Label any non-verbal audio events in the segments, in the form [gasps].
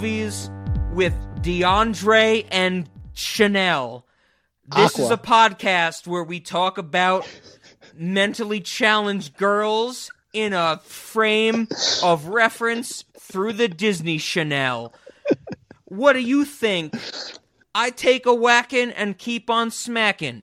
movies with DeAndre and Chanel. This Aqua. is a podcast where we talk about mentally challenged girls in a frame of reference through the Disney Chanel. What do you think? I take a whacking and keep on smacking.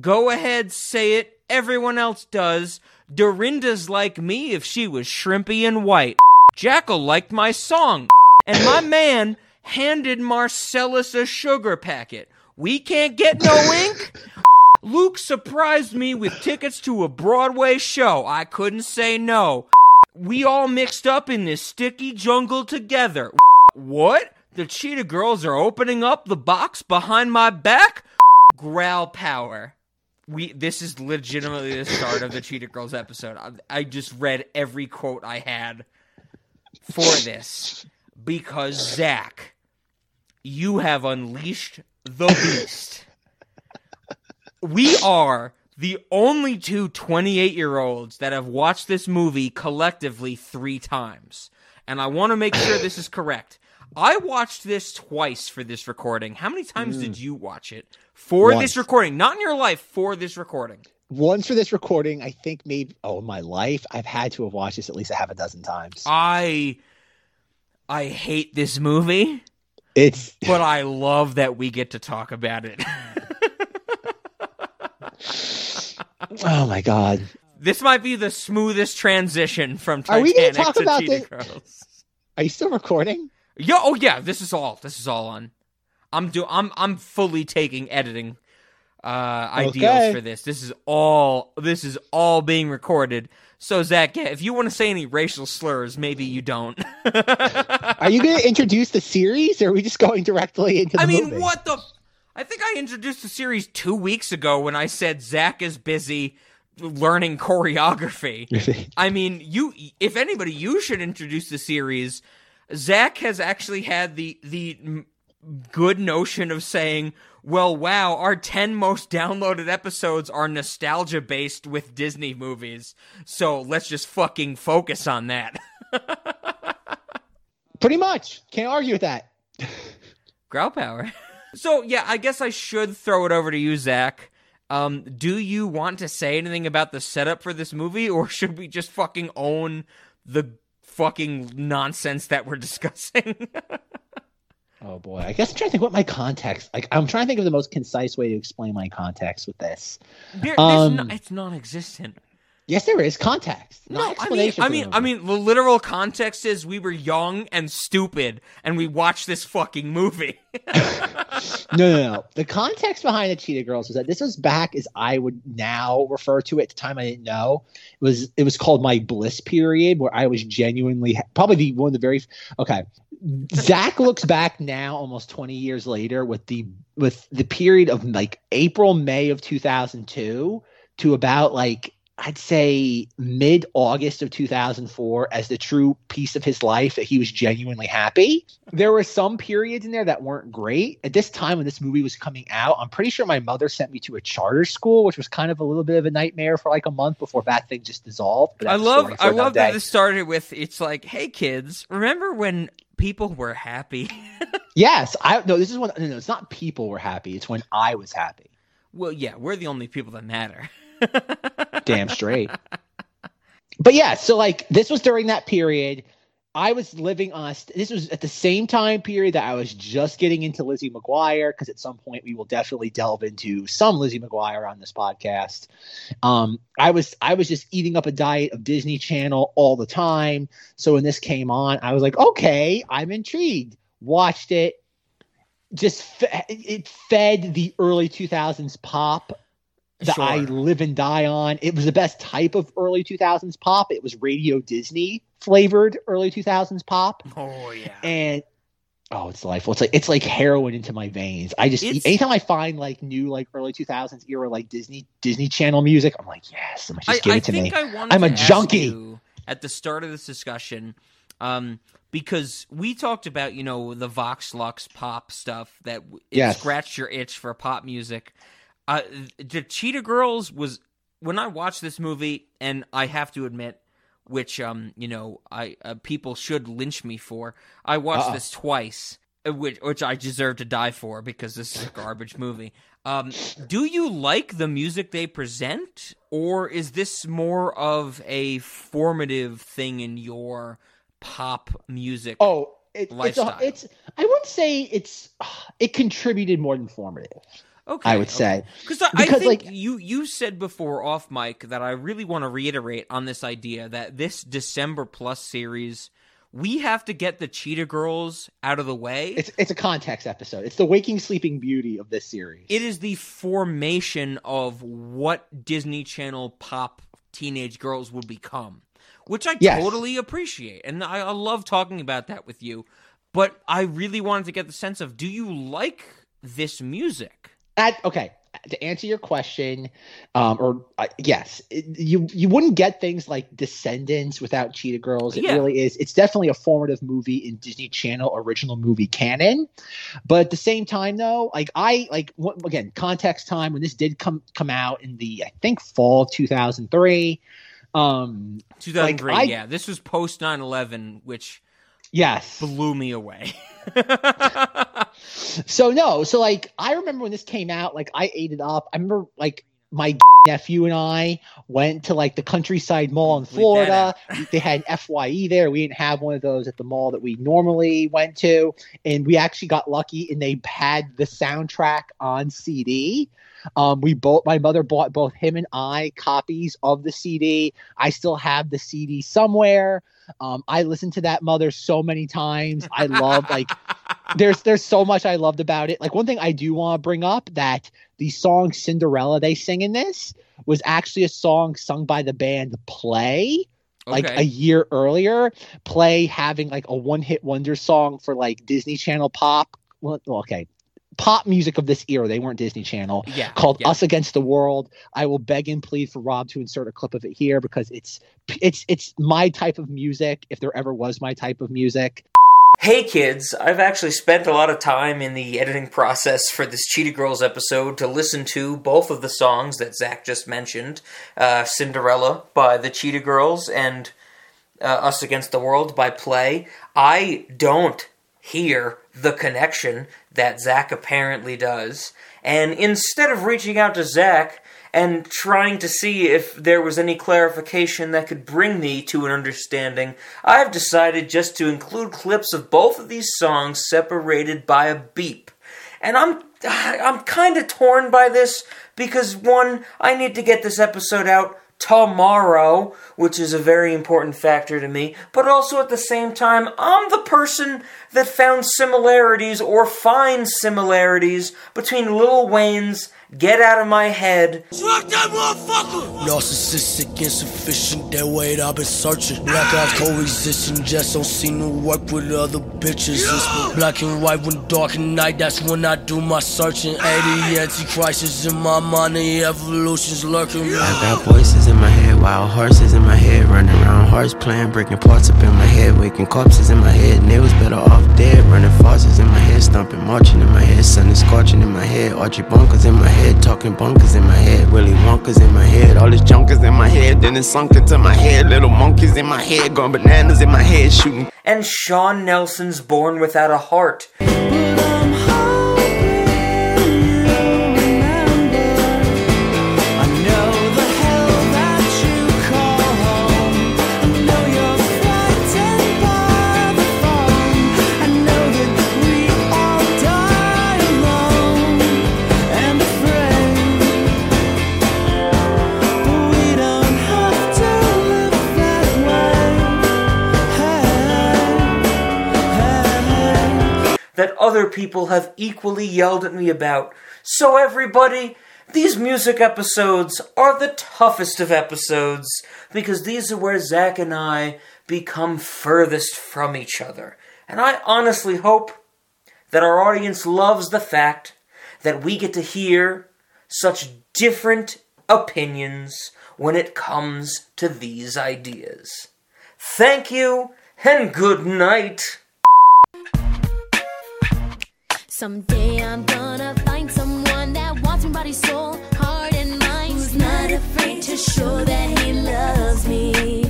Go ahead, say it. Everyone else does. Dorinda's like me if she was shrimpy and white. Jackal liked my song. And my man handed Marcellus a sugar packet. We can't get no ink? [laughs] Luke surprised me with tickets to a Broadway show. I couldn't say no. We all mixed up in this sticky jungle together. [laughs] What? The Cheetah Girls are opening up the box behind my back? [laughs] Growl power. We this is legitimately the start of the Cheetah Girls episode. I, I just read every quote I had for this because Zach, you have unleashed the beast. [laughs] We are the only two 28 year olds that have watched this movie collectively three times. And I want to make sure this is correct. I watched this twice for this recording. How many times did mm. you watch it for Once. this recording? Not in your life, for this recording. Once for this recording, I think maybe oh my life, I've had to have watched this at least a half a dozen times. I I hate this movie, It's but I love that we get to talk about it. [laughs] oh my god. this might be the smoothest transition from Are we Titanic talk to about Cheetah this- Girls. Are you still recording? Yo, oh yeah, this is all. This is all on. I'm do. I'm I'm fully taking editing uh ideals Okay. for this. This is all. This is all being recorded. So Zach, yeah, if you want to say any racial slurs, maybe you don't. [laughs] Are you going to introduce the series, or are we just going directly into the I mean, movie? what the? I think I introduced the series two weeks ago when I said Zach is busy learning choreography. [laughs] I mean, you. If anybody, you should introduce the series. Zach has actually had the the good notion of saying, "Well, wow, our ten most downloaded episodes are nostalgia based with Disney movies, so let's just fucking focus on that." [laughs] Pretty much. Can't argue with that. Growl power. [laughs] So yeah, I guess I should throw it over to you, Zach. Um, do you want to say anything about the setup for this movie, or [laughs] should we just fucking own the fucking nonsense that we're discussing? Oh boy, I guess I'm trying to think what my context. Like, I'm trying to think of the most concise way to explain my context with this. There- Um, no- it's non-existent. Yes, there is context. No, I mean, explanation I mean. I mean, the literal context is we were young and stupid, and we watched this fucking movie. [laughs] no, no, no. The context behind the Cheetah Girls was that this was back as I would now refer to it. At the time, I didn't know it was. It was called my bliss period, where I was genuinely probably the one of the very okay. Zach looks back now, almost twenty years later, with the with the period of like April, May of two thousand two to about like I'd say mid August of 2004 as the true piece of his life that he was genuinely happy. There were some periods in there that weren't great. At this time when this movie was coming out, I'm pretty sure my mother sent me to a charter school, which was kind of a little bit of a nightmare for like a month before that thing just dissolved. But I love, I love that this started with it's like, hey kids, remember when people were happy? [laughs] Yes, I no. This is when no, no, it's not people were happy. It's when I was happy. well, yeah, we're the only people that matter. Damn straight. But yeah, so like this was during that period. I was living on. This was at the same time period that I was just getting into Lizzie McGuire because at some point we will definitely delve into some Lizzie McGuire on this podcast. Um, I was I was just eating up a diet of Disney Channel all the time. So when this came on, I was like, okay, I'm intrigued. Watched it. Just fe- it fed the early 2000s pop that I live and die on. It was the best type of early 2000s pop. It was Radio Disney flavored early 2000s pop. Oh yeah. And oh, it's delightful. It's like it's like heroin into my veins. I just It's- anytime I find like new like early 2000s era like Disney Disney Channel music, I'm like, yes, I'm just I, give I it to think me. I to a junkie. at the start of this discussion Um, because we talked about you know the Vox Lux pop stuff that it Yes. scratched your itch for pop music. Uh, the Cheetah Girls was when I watched this movie, and I have to admit, which um you know I uh, people should lynch me for. I watched Uh-oh. this twice, uh, which which I deserve to die for because this is a garbage movie. Um, do you like the music they present, or is this more of a formative thing in your pop music? Oh, it, it's a, it's. I wouldn't say it's. It contributed more than formative. Okay, I would say. Because I, I think like- you you said before off mic that I really want to reiterate on this idea that this December Plus series, we have to get the Cheetah Girls out of the way. It's it's a context episode. It's the waking sleeping beauty of this series. it is the formation of what Disney Channel pop teenage girls would become, which I Yes. totally appreciate, and I, I love talking about that with you. But I really wanted to get the sense of: Do you like this music? At, okay, to answer your question, um, or uh, yes, it, you you wouldn't get things like Descendants without Cheetah Girls. It Yeah. really is. It's definitely a formative movie in Disney Channel original movie canon. But at the same time, though, like I like what, again context time when this did come come out in the I think fall two thousand three. Um, 2003, I- yeah. This was post 9/11, which yes, blew me away. [laughs] So no, so like I remember when this came out, like I ate it up. I remember like my nephew and I went to like the countryside mall in Florida. they had an FYE there. We didn't have one of those at the mall that we normally went to, and we actually got lucky and they had the soundtrack on CD. Um, we both, my mother bought both him and I copies of the CD. I still have the CD somewhere. Um, I listened to that mother so many times. I love like [laughs] there's there's so much I loved about it. Like one thing I do want to bring up that the song Cinderella they sing in this was actually a song sung by the band Play like Okay. a year earlier. Play having like a one hit wonder song for like Disney Channel pop. Well, okay, pop music of this era. They weren't Disney Channel yeah, called yeah. Us Against the World. I will beg and plead for Rob to insert a clip of it here because it's it's it's my type of music if there ever was my type of music. Hey kids, I've actually spent a lot of time in the editing process for this Cheetah Girls episode to listen to both of the songs that Zach just mentioned uh, Cinderella by the Cheetah Girls and uh, Us Against the World by Play. I don't hear the connection that Zach apparently does. And instead of reaching out to Zach and trying to see if there was any clarification that could bring me to an understanding, I've decided just to include clips of both of these songs separated by a beep. And I'm [sighs] I'm kind of torn by this because one, I need to get this episode out tomorrow, which is a very important factor to me, but also at the same time, I'm the person that found similarities or finds similarities between Lil Wayne's Get Out of My Head Drop that motherfucker! Narcissistic, insufficient, that weight I've been searching. Black eyes co-resisting, just don't seem to work with other bitches. It's black and white when dark and night, that's when I do my searching. 80 antichrist is in my mind, the evolution's lurking. I got voices in my head, wild horses in my head, running around hearts playing, breaking parts up in my head, waking corpses in my head, niggas better off dead, running farces in my head, stomping, marching in my head, sun is scorching in my head, Archie bunkers in my head, talking bunkers in my head, Willy Wonkas in my head, all this junk is in my head, then it sunk into my head, little monkeys in my head, going bananas in my head, shooting and Sean Nelson's Born Without a Heart. Other people have equally yelled at me about. So, everybody, these music episodes are the toughest of episodes because these are where Zach and I become furthest from each other. And I honestly hope that our audience loves the fact that we get to hear such different opinions when it comes to these ideas. Thank you, and good night. Someday I'm gonna find someone that wants my body, soul, heart, and mind. Who's not afraid to show that he loves me.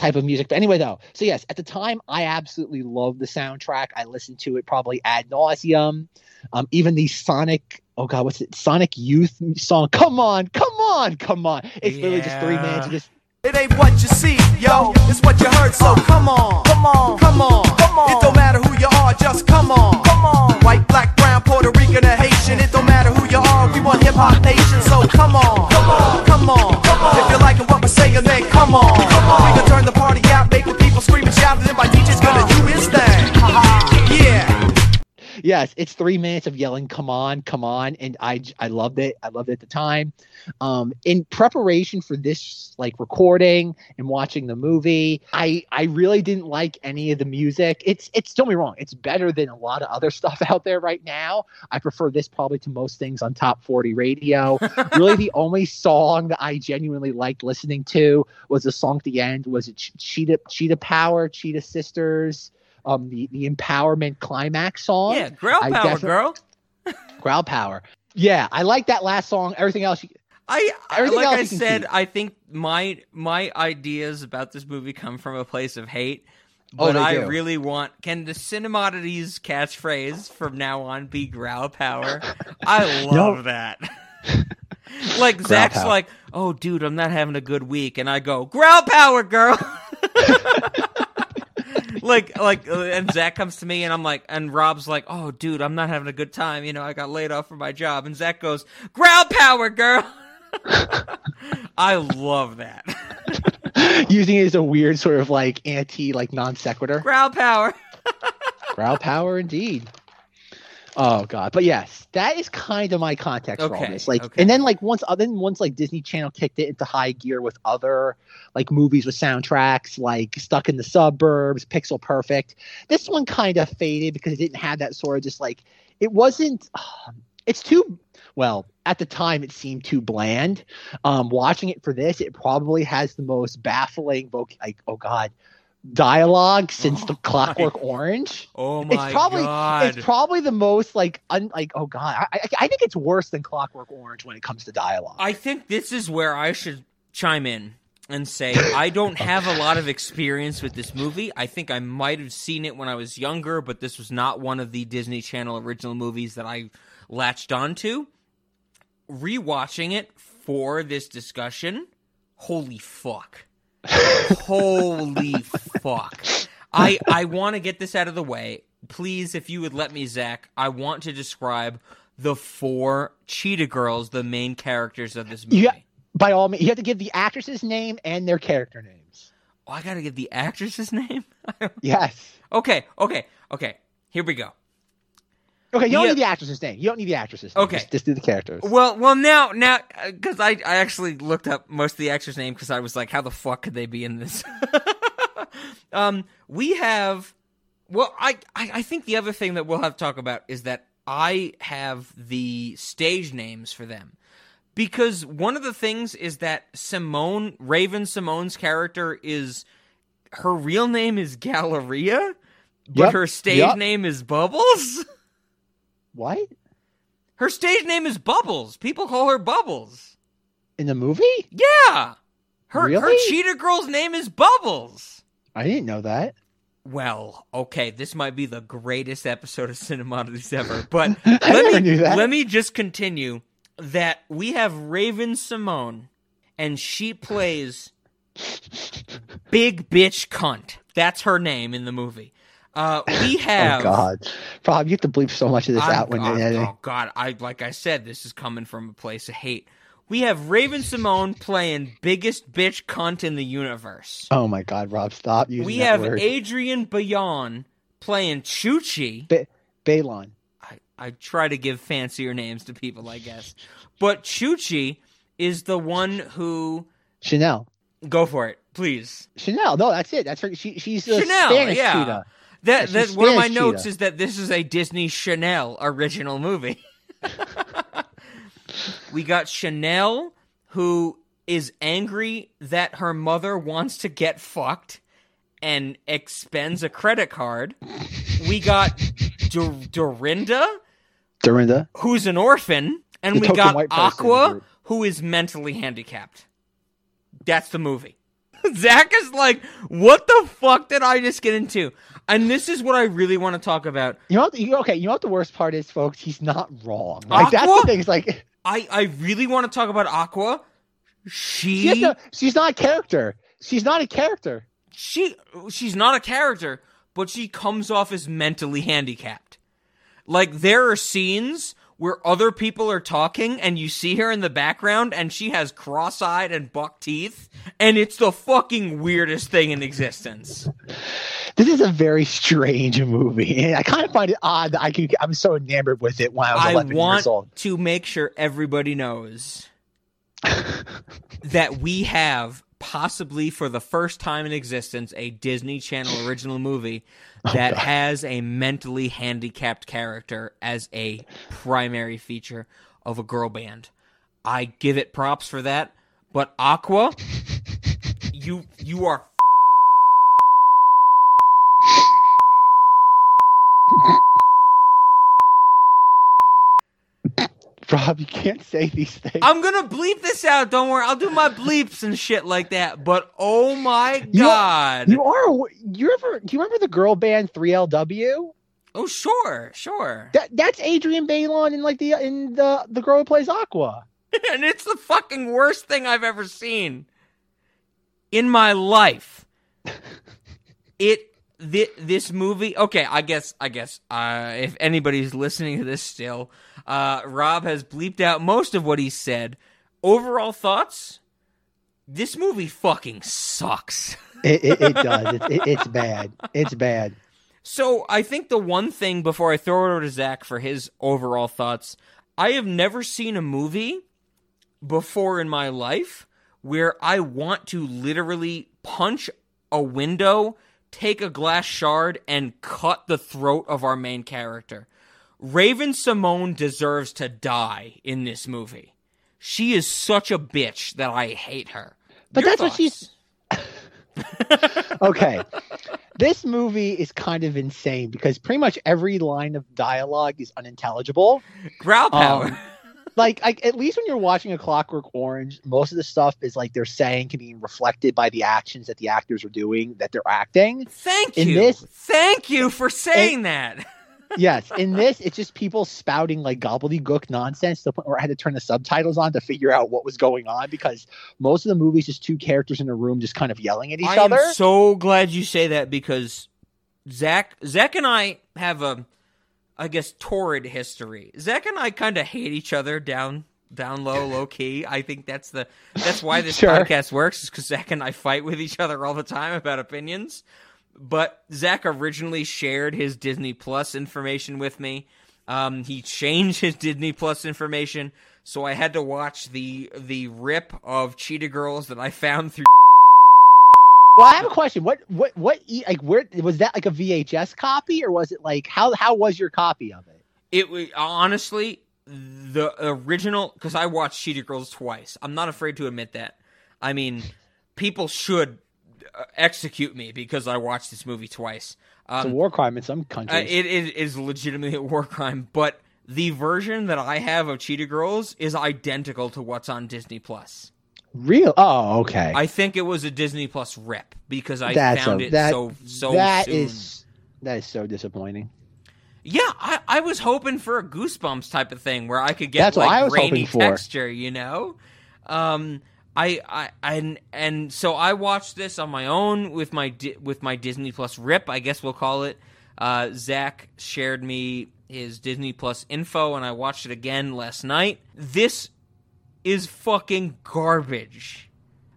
Type of music. But anyway, though, so yes, at the time, I absolutely loved the soundtrack. I listened to it probably ad nauseum. Um, even the Sonic, oh god, what's it? Sonic Youth song. Come on, come on, come on! It's literally just three minutes of Yeah. just It ain't what you see, yo, it's what you heard, so come on, come on, come on, come on. It don't matter who you are, just come on, come on. White, black, brown, Puerto Rican, or Haitian, it don't matter who you are, we want hip hop nation, so come on, come on, come on. If you're liking what we're saying, then come on. We can turn the party out, make the people scream and shout, and then yes, it's three minutes of yelling, "Come on, come on!" And I I loved it. I loved it at the time. Um, in preparation for this like recording and watching the movie, I I really didn't like any of the music. It's it's don't be wrong, it's better than a lot of other [laughs] stuff out there right now. I prefer this probably to most things on top 40 radio. [laughs] really, the only song that I genuinely liked listening to was the song at the end. Was it Cheetah Cheetah Power, Cheetah Sisters? Um, the the empowerment climax song. Yeah, growl I power, girl. [laughs] Growl Power. Yeah, I like that last song. Everything else, you- I, Everything like else I said, keep. I think my my ideas about this movie come from a place of hate. Oh, But they I do. really want can the Cinemodities catchphrase from now on be growl power? I [laughs] love No. that. [laughs] like Growl Zach's power. like, oh dude, I'm not having a good week, and I go, growl power, girl. [laughs] like like uh, and Zach comes to me and I'm like and Rob's like, "Oh dude, I'm not having a good time. You know, I got laid off from my job." And Zach goes, "Growl power, girl." [laughs] I love that. [laughs] using it as a weird sort of like anti like non sequitur. Growl power. Growl Power, indeed. Oh god, but yes, that is kind of my context for all this. Like, okay. and then like once, uh, then once like Disney Channel kicked it into high gear with other like movies with soundtracks, like Stuck in the Suburbs, Pixel Perfect. This one kind of faded because it didn't have that sort of just like it wasn't. it's too well at the time. It seemed too bland. Um, watching it for this, it probably has the most baffling, voc- like oh god, dialogue [gasps] since the Oh, Clockwork Orange Oh my it's probably god. it's probably the most like un, like oh god I, I I think it's worse than Clockwork Orange when it comes to dialogue. I think this is where I should chime in and say I don't [laughs] have a lot of experience with this movie. I think I might have seen it when I was younger, but this was not one of the Disney Channel original movies that I latched onto. Rewatching it for this discussion, holy fuck. Holy fuck. I I want to get this out of the way. Please, if you would let me, Zach, I want to describe the four cheetah girls, the main characters of this movie. Yeah. By all means, you have to give the actress's name and their character names. Oh, I gotta give the actress's [laughs] name. Yes. okay, okay, okay. Here we go. Okay, you don't Yeah. need the actress's name. You don't need the actress's name. Okay. Just, just do the characters. Well, well, now, now, because I, I actually looked up most of the actors' name because I was like, how the fuck could they be in this? [laughs] um, we have, well, I, I, I think the other thing that we'll have to talk about is that I have the stage names for them because one of the things is that Symoné Raven Simone's character is her real name is Galleria, but Yep, her stage yep. name is Bubbles. [laughs] What? Her stage name is Bubbles. People call her Bubbles. In the movie? Yeah. Her her Really? cheetah girl's name is Bubbles. I didn't know that. Well, okay, this might be the greatest episode of Cinemodities ever, [laughs] but I let me knew that. let me just continue that we have Raven-Symoné and she plays [laughs] Big Bitch Cunt. That's her name in the movie. Uh, [laughs] we have Oh God, Rob, you have to bleep so much of this I'm- out when oh, you're editing. oh God, I like I said, this is coming from a place of hate. We have Raven-Symoné playing biggest bitch cunt in the universe. Oh my God, Rob, stop using we that have word. Adrienne Bailon playing Chuchi. Ba- Bailon. I, I try to give fancier names to people, I guess. But Chuchi is the one who Chanel. go for it, please. Chanel. No, that's it. That's her. She, she's a Chanel, Spanish yeah. cheetah. That that one of my Spanish notes is that this is a Disney Chanel original movie. [laughs] we got Chanel who is angry that her mother wants to get fucked and expends a credit card. We got Dor- Dorinda Dorinda. who's an orphan and The we got white person in the Aqua who is mentally handicapped. That's the movie. [laughs] Zach is like, what the fuck did I just get into? And this is what I really want to talk about. You know what? You, okay, you know what the worst part is, folks? He's not wrong. Like that's the thing. It's like I, I really want to talk about Aqua. she She no, she's not a character. She's not a character. she she's not a character, but she comes off as mentally handicapped. Like there are scenes where other people are talking and you see her in the background and she has cross-eyed and buck teeth and it's the fucking weirdest thing in existence. This is a very strange movie, and I kind of find it odd that I could. I'm so enamored with it when I was I 11 want years old. to make sure everybody knows that we have possibly for the first time in existence a Disney Channel [laughs] original movie Oh, that has a mentally handicapped character as a primary feature of a girl band. I give it props for that, but Aqua you you are [laughs] [laughs] Rob, you can't say these things. I'm gonna bleep this out. Don't worry, I'll do my bleeps and shit like that. But oh my You- god! you are. You ever? Do you remember the girl band 3LW? oh sure, sure. That that's Adrienne Bailon in like the in the the girl who plays Aqua. [laughs] and it's the fucking worst thing I've ever seen in my life. [laughs] it thi- this movie. Okay, I guess I guess uh, if anybody's listening to this still, uh, Rob has bleeped out most of what he said. Overall thoughts. This movie fucking sucks. [laughs] It, it, it does. It, it, it's bad. It's bad. So I think the one thing before I throw it over to Zach for his overall thoughts, I have never seen a movie before in my life where I want to literally punch a window, take a glass shard, and cut the throat of our main character. Raven-Symoné deserves to die in this movie. She is such a bitch that I hate her. But Your that's what she's- [laughs] Okay. this movie is kind of insane because pretty much every line of dialogue is unintelligible. Growl power. Um, [laughs] like I, at least when you're watching a Clockwork Orange, most of the stuff is like they're saying can be reflected by the actions that the actors are doing that they're acting. Thank in you. this- Thank you for saying that. [laughs] yes, in this, it's just people spouting like gobbledygook nonsense to the point where I had to turn the subtitles on to figure out what was going on because most of the movie's just two characters in a room just kind of yelling at each other. I other. so glad you say that because Zach, Zach and I have a, I guess, torrid history. Zach and I kind of hate each other down, down low, low key. I think that's the that's why this [laughs] Sure. podcast works is because Zach and I fight with each other all the time about opinions. But Zach originally shared his Disney Plus information with me. Um, he changed his Disney Plus information, so I had to watch the the rip of Cheetah Girls that I found through. Well, I have a question. What what what like where was that like a VHS copy or was it like how how was your copy of it? It wa- honestly the original because I watched Cheetah Girls twice. I'm not afraid to admit that. I mean, people should uh, execute me because I watched this movie twice. It's a Um, war crime in some uh, countries. it, it is legitimately a war crime, but the version that I have of Cheetah Girls is identical to what's on Disney Plus. Real? Oh, okay. I think it was a Disney Plus rip because I That's found a- it that- so so That soon. is- that is so disappointing. Yeah, I, I was hoping for a Goosebumps type of thing where I could get That's what like I was rainy hoping for. texture, you know. Um, I, I and and so I watched this on my own with my with my Disney Plus rip, I guess we'll call it. Uh, Zach shared me his Disney Plus info, and I watched it again last night. This is fucking garbage.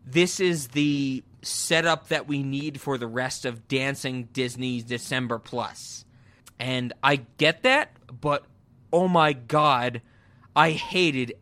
This is the setup that we need for the rest of Dancing Disney's December Plus. And I get that, but oh my god, I hated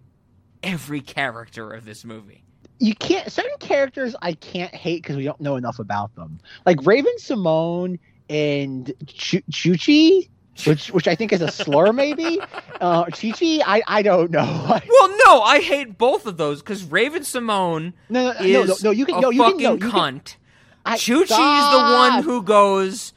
every character of this movie. You can't. Certain characters I can't hate because we don't know enough about them. Like Raven-Symoné and Chu- Chuchi, which which I think is a slur, maybe. [laughs] Uh, Chichi, I I don't know. [laughs] Well, no, I hate both of those because Raven-Symoné no, no, no, is no, no, You can a no, you fucking can no, you cunt. Can, I, Chuchi's the one who goes,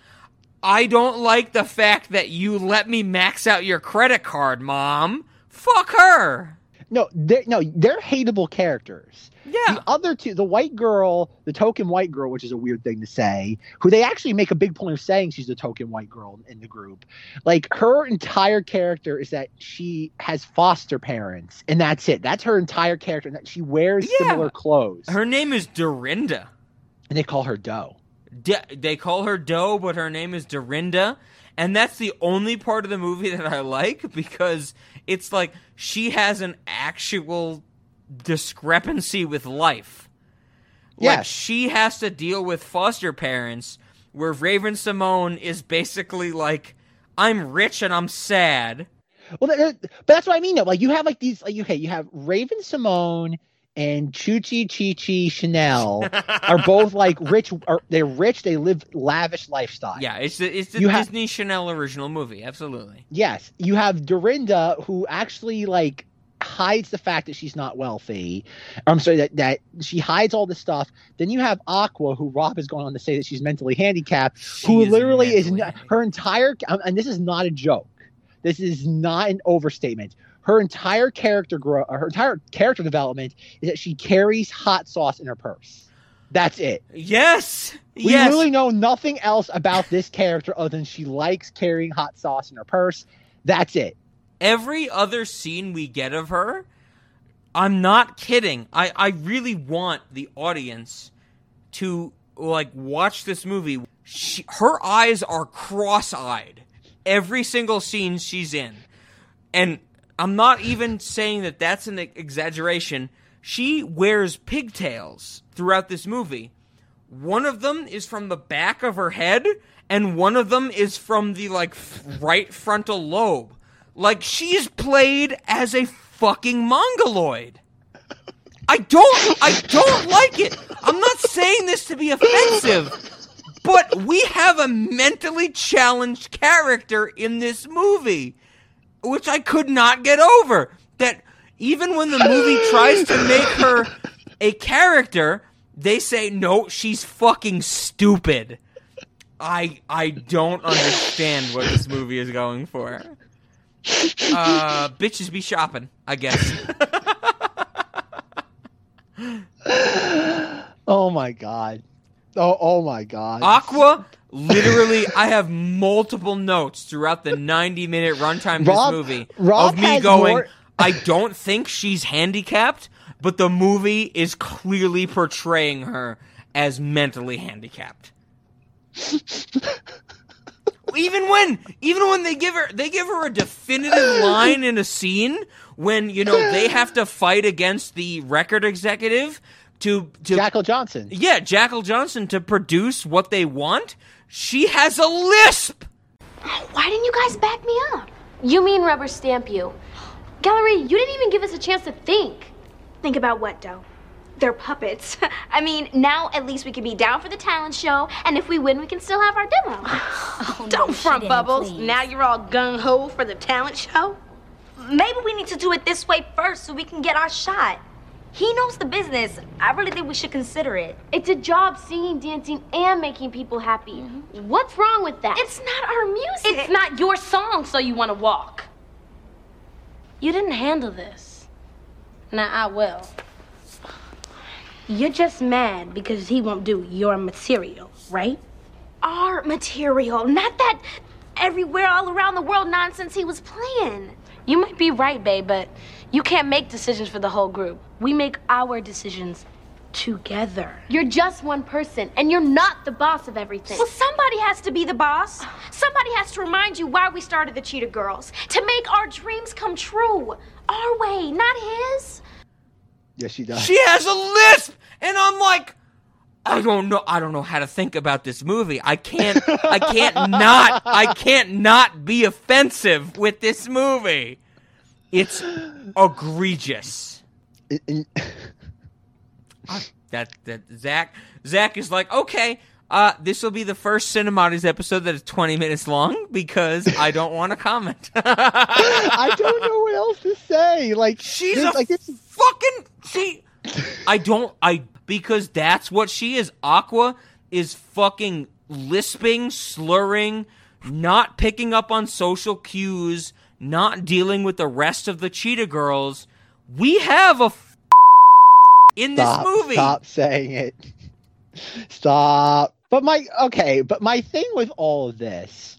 I don't like the fact that you let me max out your credit card, mom. Fuck her. No, they're, no, they're hateable characters. Yeah. The other two, the white girl, the token white girl, which is a weird thing to say, who they actually make a big point of saying she's the token white girl in the group. Like her entire character is that she has foster parents, and that's it. That's her entire character, and that she wears Yeah. similar clothes. Her name is Dorinda. and they call her Doe. D- they call her Doe, but her name is Dorinda. And that's the only part of the movie [laughs] that I like because it's like she has an actual discrepancy with life. Like she has to deal with foster parents where Raven-Symoné is basically like, I'm rich and I'm sad. Well, that- but that's what I mean. Though, like you have like these, like okay, you have Raven-Symoné and Chuchi Chi Chi Chanel [laughs] are both like rich. Are, they're rich. They live lavish lifestyle. Yeah, it's the, it's the You Disney Chanel original movie. Absolutely. Yes, you have Dorinda who actually like hides the fact that she's not wealthy. I'm sorry that that she hides all this stuff. Then you have Aqua, who Rob is going on to say that she's mentally handicapped, She who is literally is not, her entire um, and this is not a joke. This is not an overstatement. Her entire character grow, her entire character development is that she carries hot sauce in her purse. That's it. Yes. We yes. really know nothing else about this character other than she likes carrying hot sauce in her purse. That's it. Every other scene we get of her, I'm not kidding. I, I really want the audience to like watch this movie. She, her eyes are cross-eyed every single scene she's in. And I'm not even saying that that's an exaggeration. She wears pigtails throughout this movie. One of them is from the back of her head, and one of them is from the like right frontal lobe. Like she's played as a fucking mongoloid. I don't I don't like it. I'm not saying this to be offensive, but we have a mentally challenged character in this movie, which I could not get over. That even when the movie tries to make her a character, they say no, she's fucking stupid. I I don't understand what this movie is going for. Uh, bitches be shopping, I guess. [laughs] Oh my god. Oh oh my god. Aqua, literally, I have multiple notes throughout the 90 minute runtime of Rob- this movie Rob of me going, more- I don't think she's handicapped, but the movie is clearly portraying her as mentally handicapped. [laughs] even when even when they give her they give her a definitive [coughs] line in a scene when you know they have to fight against the record executive to to Jackal Johnson. yeah, Jackal Johnson to produce what they want, she has a lisp. Why didn't you guys back me up? You mean rubber stamp you. Galleria, you didn't even give us a chance to think. Think about what, Doe? They're puppets. [laughs] I mean, now at least we can be down for the talent show, and if we win, we can still have our demo. [laughs] Oh, Don't no, front bubbles. please. Now you're all gung ho for the talent show. Maybe we need to do it this way first so we can get our shot. He knows the business. I really think we should consider it. It's a job singing, dancing, and making people happy. Mm-hmm. What's wrong with that? It's not our music. It's not your song, so you want to walk. You didn't handle this. Now I will. You're just mad because he won't do your material, right? our material, not that everywhere all around the world nonsense he was playing. You might be right, babe, but you can't make decisions for the whole group. We make our decisions together. You're just one person, and you're not the boss of everything. Well, somebody has to be the boss. [sighs] Somebody has to remind you why we started the Cheetah Girls. To make our dreams come true. Our way, not his. Yes, she does. She has a lisp, and I'm like, I don't know. I don't know how to think about this movie. I can't. I can't [laughs] not. I can't not be offensive with this movie. It's egregious. And- [laughs] That that Zach Zach is like, okay, uh, this will be the first Cinemodities episode that is 20 minutes long because I don't want to comment. [laughs] I don't know what else to say. Like She's there's, a like this. Fucking she. I don't. I because that's what she is. Aqua is fucking lisping, slurring, not picking up on social cues, not dealing with the rest of the cheetah girls. We have a f- in this Stop, movie. stop saying it. Stop. But my okay, but my thing with all of this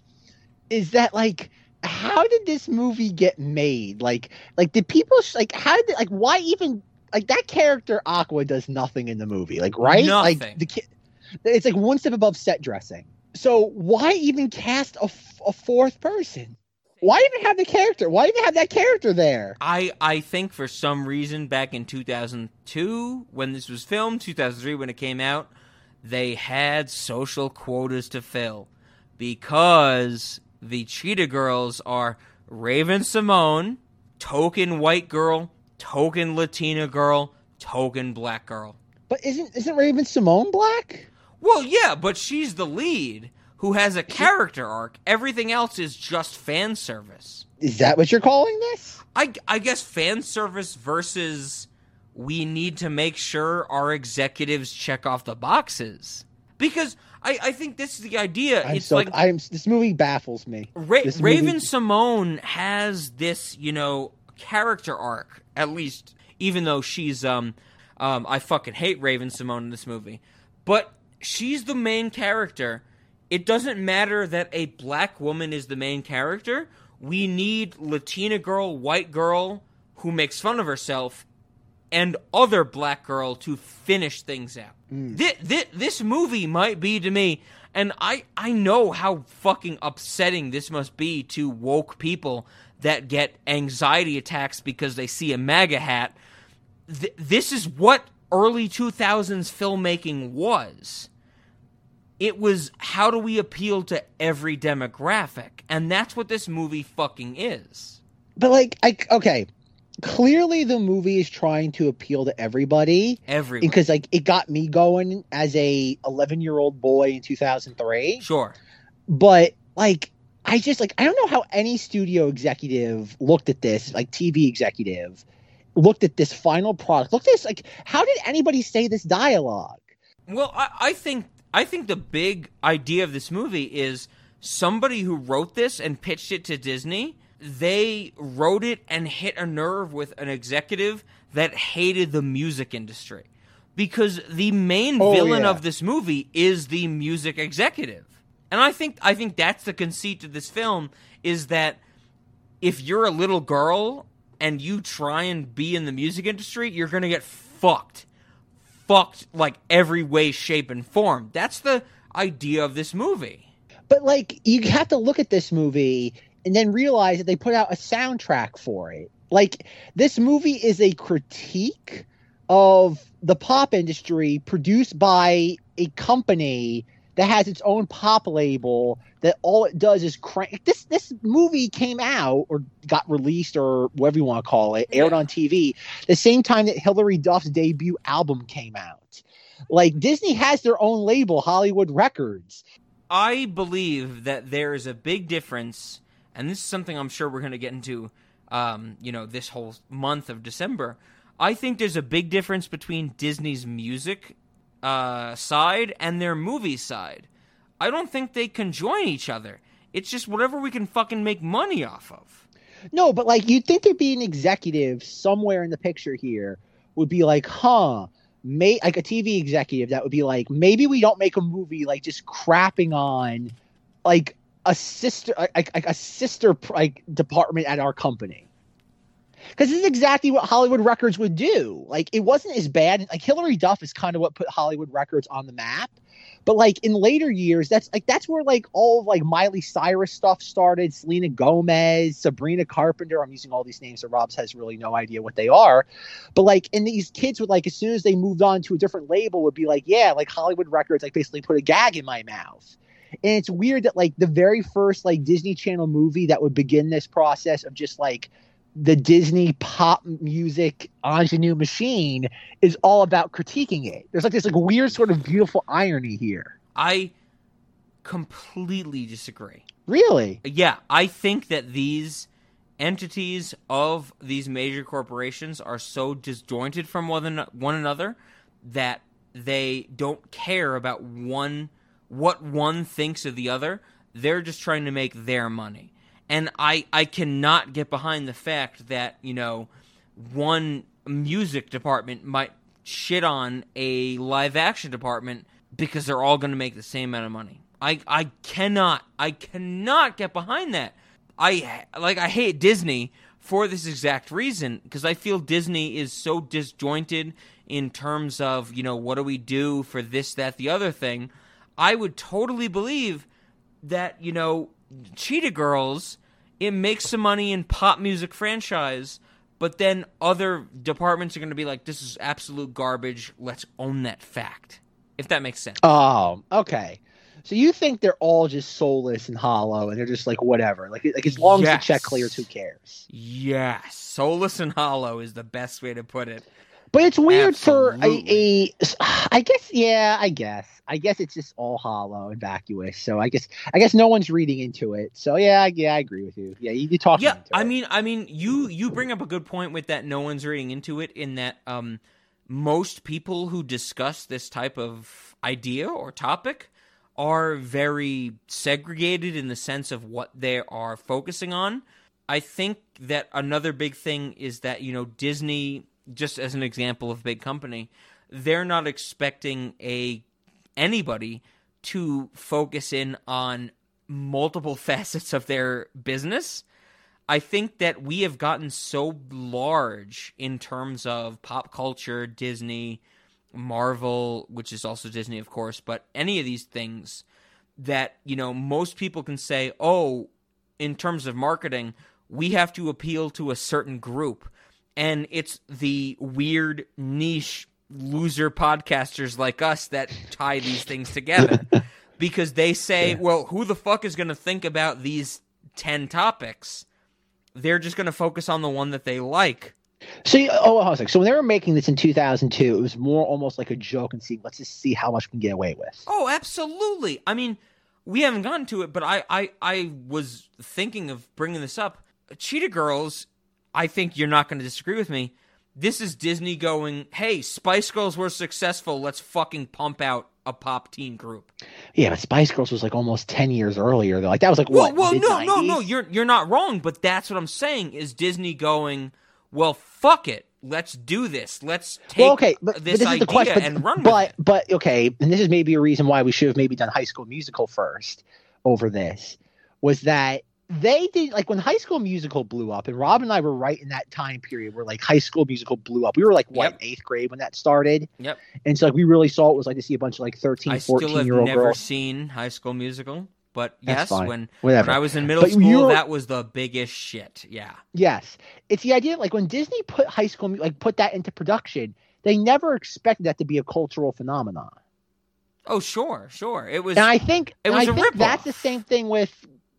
is that like how did this movie get made? Like like did people sh- like how did like why even like that character Aqua does nothing in the movie, like right? Nothing. Like the ki- it's like one step above set dressing. So why even cast a, f- a fourth person? Why even have the character? Why even have that character there? I I think for some reason back in 2002 when this was filmed, 2003 when it came out, they had social quotas to fill because the Cheetah Girls are Raven-Symoné, token white girl, token Latina girl, token black girl. But isn't isn't Raven-Symoné black? Well, yeah, but she's the lead who has a character arc. Everything else is just fan service. Is that what you're calling this? I, I guess fan service versus we need to make sure our executives check off the boxes. Because I, I think this is the idea. I'm it's so like I'm this movie baffles me. Ra- movie- Raven-Symoné has this, you know, character arc. At least, even though she's um, um, I fucking hate Raven-Symoné in this movie, but she's the main character. It doesn't matter that a black woman is the main character. We need Latina girl, white girl who makes fun of herself, and other black girl to finish things out. Mm. Thi- thi- this movie might be to me, and I, I know how fucking upsetting this must be to woke people that get anxiety attacks because they see a MAGA hat. Th- this is what early 2000s filmmaking was. It was how do we appeal to every demographic? And that's what this movie fucking is. But like, I okay, clearly the movie is trying to appeal to everybody Everybody. because like it got me going as a 11 year old boy in 2003. Sure. But like, I just like I don't know how any studio executive looked at this, like TV executive, looked at this final product. Look at this, like how did anybody say this dialogue? Well, I, I think I think the big idea of this movie is somebody who wrote this and pitched it to Disney. They wrote it and hit a nerve with an executive that hated the music industry because the main Oh, villain yeah. of this movie is the music executive. And I think I think that's the conceit of this film is that if you're a little girl and you try and be in the music industry, you're going to get fucked fucked like every way, shape, and form. That's the idea of this movie. But like you have to look at this movie and then realize that they put out a soundtrack for it. Like this movie is a critique of the pop industry produced by a company that has its own pop label that all it does is crank. This this movie came out or got released or whatever you want to call it, aired Yeah. on TV the same time that Hilary Duff's debut album came out. Like Disney has their own label, Hollywood Records. I believe that there is a big difference, and this is something I'm sure we're going to get into, um, you know, this whole month of December. I think there's a big difference between Disney's music uh, side and their movie side. I don't think they can join each other. It's just whatever we can fucking make money off of. No, but like you'd think there'd be an executive somewhere in the picture here would be like, huh, may like a TV executive that would be like, maybe we don't make a movie like just crapping on like a sister like, like a sister like department at our company. Because this is exactly what Hollywood Records would do. Like it wasn't as bad. Like Hilary Duff is kind of what put Hollywood Records on the map. But like in later years, that's like that's where like all of like Miley Cyrus stuff started. Selena Gomez, Sabrina Carpenter. I'm using all these names so Rob's has really no idea what they are. But like, and these kids would like as soon as they moved on to a different label would be like, yeah, like Hollywood Records, like basically put a gag in my mouth. And it's weird that like the very first like Disney Channel movie that would begin this process of just like the Disney pop music ingenue machine is all about critiquing it. There's like this like weird sort of beautiful irony here. I completely disagree. Really? Yeah, I think that these entities of these major corporations are so disjointed from one, one another that they don't care about one what one thinks of the other. They're just trying to make their money. And I I cannot get behind the fact that, you know, one music department might shit on a live action department because they're all going to make the same amount of money. I I cannot I cannot get behind that. I like I hate Disney for this exact reason because I feel Disney is so disjointed in terms of, you know, what do we do for this that the other thing. I would totally believe that, you know, Cheetah Girls it makes some money in pop music franchise, but then other departments are going to be like this is absolute garbage. Let's own that fact. If that makes sense. Oh, okay. So you think they're all just soulless and hollow, and they're just like whatever, like like as long as Yes. the check clears, who cares? Yes, soulless and hollow is the best way to put it. But it's weird for a, Absolutely. a, I guess, yeah, I guess, I guess it's just all hollow and vacuous. So I guess, I guess no one's reading into it. So yeah, yeah, I agree with you. Yeah, you, you talk. Yeah, I it. mean, I mean, you you bring up a good point with that. No one's reading into it. In that, um, most people who discuss this type of idea or topic are very segregated in the sense of what they are focusing on. I think that another big thing is that you know Disney, just as an example of a big company, they're not expecting a anybody to focus in on multiple [laughs] facets of their business. I think that we have gotten so large in terms of pop culture, Disney, Marvel, which is also Disney, of course, but any of these things that, you know, most people can say, oh, in terms of marketing, we have to appeal to a certain group. And it's the weird niche loser podcasters like us that tie these things together [laughs] because they say, well, who the fuck is going to think about these 10 topics? They're just going to focus on the one that they like. See, oh, like, so when they were making this in 2002, it was more almost like a joke and see, let's just see how much we can get away with. Oh, absolutely. I mean, we haven't gotten to it, but I, I, I was thinking of bringing this up. Cheetah Girls, I think you're not going to disagree with me. This is Disney going, hey, Spice Girls were successful. Let's fucking pump out a pop teen group. Yeah, but Spice Girls was like almost 10 years earlier. Though. Like that was like Well, what? well, no, no, no. You're you're not wrong, but that's what I'm saying. Is Disney going? Well, fuck it. Let's do this. Let's take well, okay, but, but this, this is idea the question. But, and run but, with it. but okay, and this is maybe a reason why we should have maybe done High School Musical first over this. Was that they did like when High School Musical blew up, and Rob and I were right in that time period where like High School Musical blew up. We were like what Yep. eighth grade when that started, Yep. and so like we really saw it was like to see a bunch of like 13, I still 14 have year old never girls. seen High School Musical, but That's yes, when Whatever. when I was in middle But school, that was the biggest shit. Yeah. Yes, it's the idea like when Disney put High School like put that into production, they never expected that to be a cultural phenomenon. Oh, sure, sure. It was. And I think It was I think that's the same thing with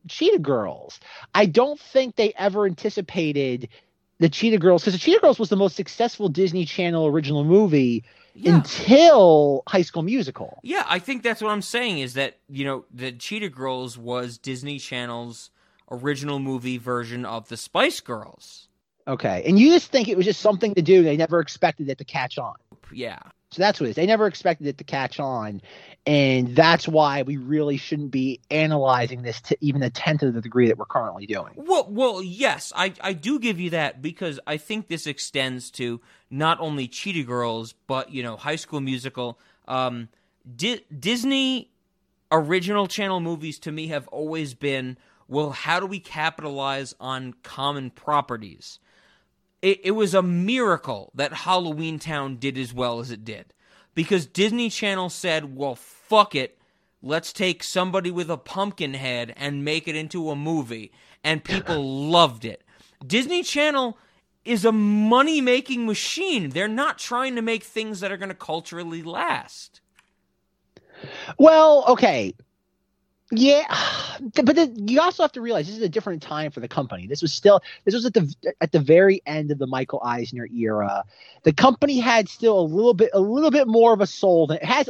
Cheetah Girls. I don't think they ever anticipated the Cheetah Girls because the Cheetah Girls was the most successful Disney Channel original movie yeah. until High School Musical. Yeah, I think that's what I'm saying is that, you know, the Cheetah Girls was Disney Channel's original movie version of the Spice Girls. Okay, and you just think it was just something to do. They never expected it to catch on. Yeah. So that's what it is. They never expected it to catch on, and that's why we really shouldn't be analyzing this to even a tenth of the degree that we're currently doing. Well, well, yes, I, I do give you that because I think this extends to not only Cheetah Girls, but you know, High School Musical. Um, Di- Disney original channel movies to me have always been well, how do we capitalize on common properties? It, it was a miracle that Halloweentown did as well as it did because Disney Channel said, well, fuck it. Let's take somebody with a pumpkin head and make it into a movie. And people loved it. Disney Channel is a money making machine. They're not trying to make things that are going to culturally last. Well, okay. Yeah, [sighs] but then you also have to realize this is a different time for the company. This was still this was at the at the very end of the Michael Eisner era. The company had still a little bit a little bit more of a soul. Than, it has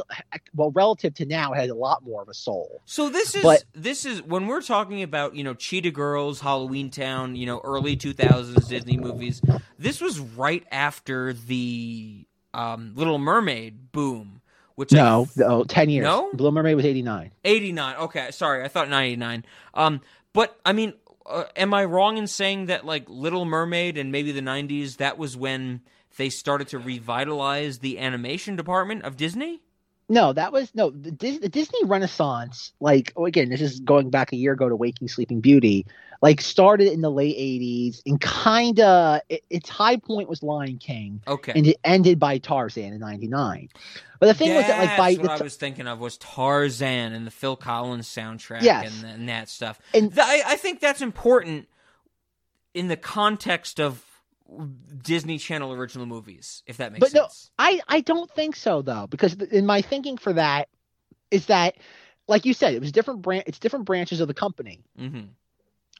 well relative to now, it has a lot more of a soul. So this is But- this is when we're talking about you know Cheetah Girls, Halloweentown, you know early two thousands Disney movies. This was right after the um, Little Mermaid boom, which I No, no, ten years. No? Blue Mermaid was eighty nine. 89. Okay, sorry. I thought 99. Um but I mean, uh, am I wrong in saying that like Little Mermaid and maybe the 90s that was when they started to revitalize the animation department of Disney? No, that was no the, Dis- the Disney Renaissance. Like oh, again, this is going back a year ago to Waking Sleeping Beauty. Like started in the late '80s and kind of it, its high point was Lion King, Okay. and it ended by Tarzan in '99. But the thing was that like by the what t- I was thinking of was Tarzan and the Phil Collins soundtrack Yes. and, and that stuff. And- Th- I, I think that's important in the context of Disney Channel original movies, if that makes But no, sense. I I don't think so though, because in my thinking for that is that, like you said, it was different brand. It's different branches of the company. hmm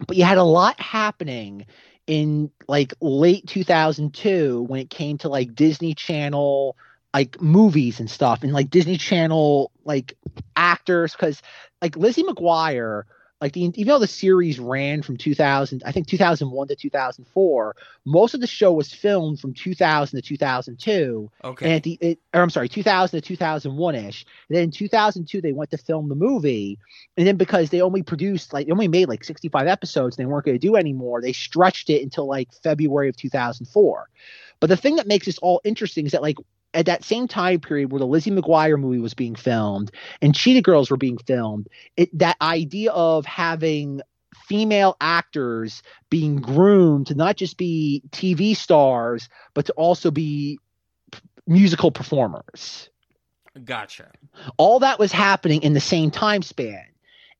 but you had a lot happening in like late 2002 when it came to like Disney Channel like movies and stuff and like Disney Channel like actors cuz like Lizzie McGuire like the, even though the series ran from 2000 I think 2001 to 2004 most of the show was filmed from 2000 to 2002 Okay. and the it, or I'm sorry, 2000 to 2001 ish. Then in 2002 they went to film the movie, and then because they only produced like they only made like 65 episodes, and they weren't going to do anymore. They stretched it until like February of 2004. But the thing that makes this all interesting is that like at that same time period where the Lizzie McGuire movie was being filmed and Cheetah Girls were being filmed, it that idea of having female actors being groomed to not just be TV stars, but to also be p- musical performers. Gotcha. All that was happening in the same time span.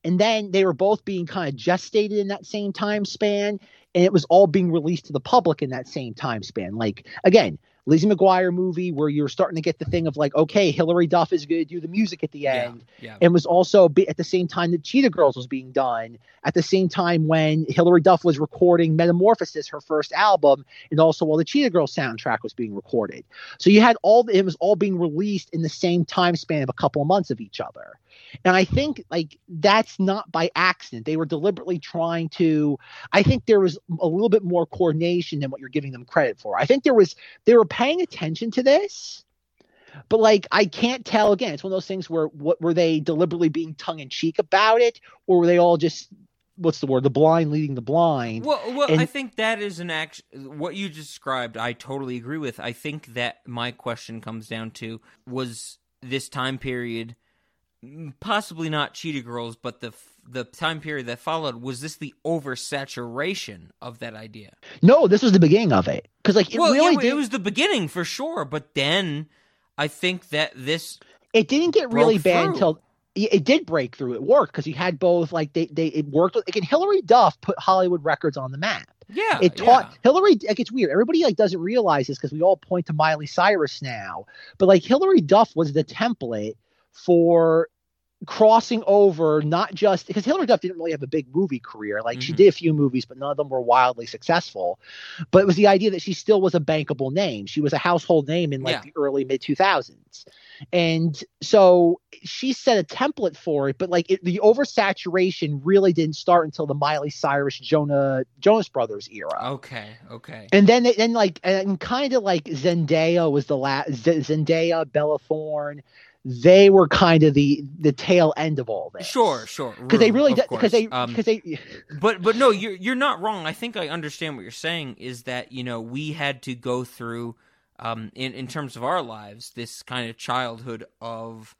And then they were both being kind of gestated in that same time span, and it was all being released to the public in that same time span. Like, again, Lizzie McGuire movie where you're starting to get the thing of like, okay, Hilary Duff is going to do the music at the end Yeah. and was also at the same time that Cheetah Girls was being done, at the same time when Hilary Duff was recording Metamorphosis, her first album, and also while the Cheetah Girls soundtrack was being recorded. So you had all it was all being released in the same time span of a couple of months of each other. And I think like that's not by accident. They were deliberately trying to I think there was a little bit more coordination than what you're giving them credit for. I think there was they were paying attention to this but like I can't tell again. It's one of those things where what were they deliberately being tongue in cheek about it, or were they all just what's the word? The blind leading the blind. Well, well, And- I think that is an act. What you described, I totally agree with. I think that my question comes down to was this time period, possibly not Cheetah Girls, but the the time period that followed. Was this the oversaturation of that idea? no, this was the beginning of it because like it well, really yeah, did. it was the beginning for sure, but then I think that this. it didn't get really bad through. until it did break through. It worked because you had both like they they it worked. With, again, Hilary Duff put Hollywood records on the map. Yeah, it taught yeah. Hilary. Like it's weird. Everybody like doesn't realize this because we all point to Miley Cyrus now, but like Hilary Duff was the template for crossing over not just because Hilary Duff didn't really have a big movie career. Like she Mhm. did a few movies, but none of them were wildly successful. But it was the idea that she still was a bankable name. She was a household name in like Yeah. the early mid 2000s. And so she set a template for it, but like it, the oversaturation really didn't start until the Miley Cyrus Jonah Jonas Brothers era. Okay, okay. And then, then like, and kind of like Zendaya was the last. Zendaya, Bella Thorne, they were kind of the the tail end of all this. Sure, sure. because they really because they Um, because they [laughs] but but no, you're you're not wrong. I think I understand what you're saying. Is that you know we had to go through, um, in in terms of our lives, this kind of childhood of,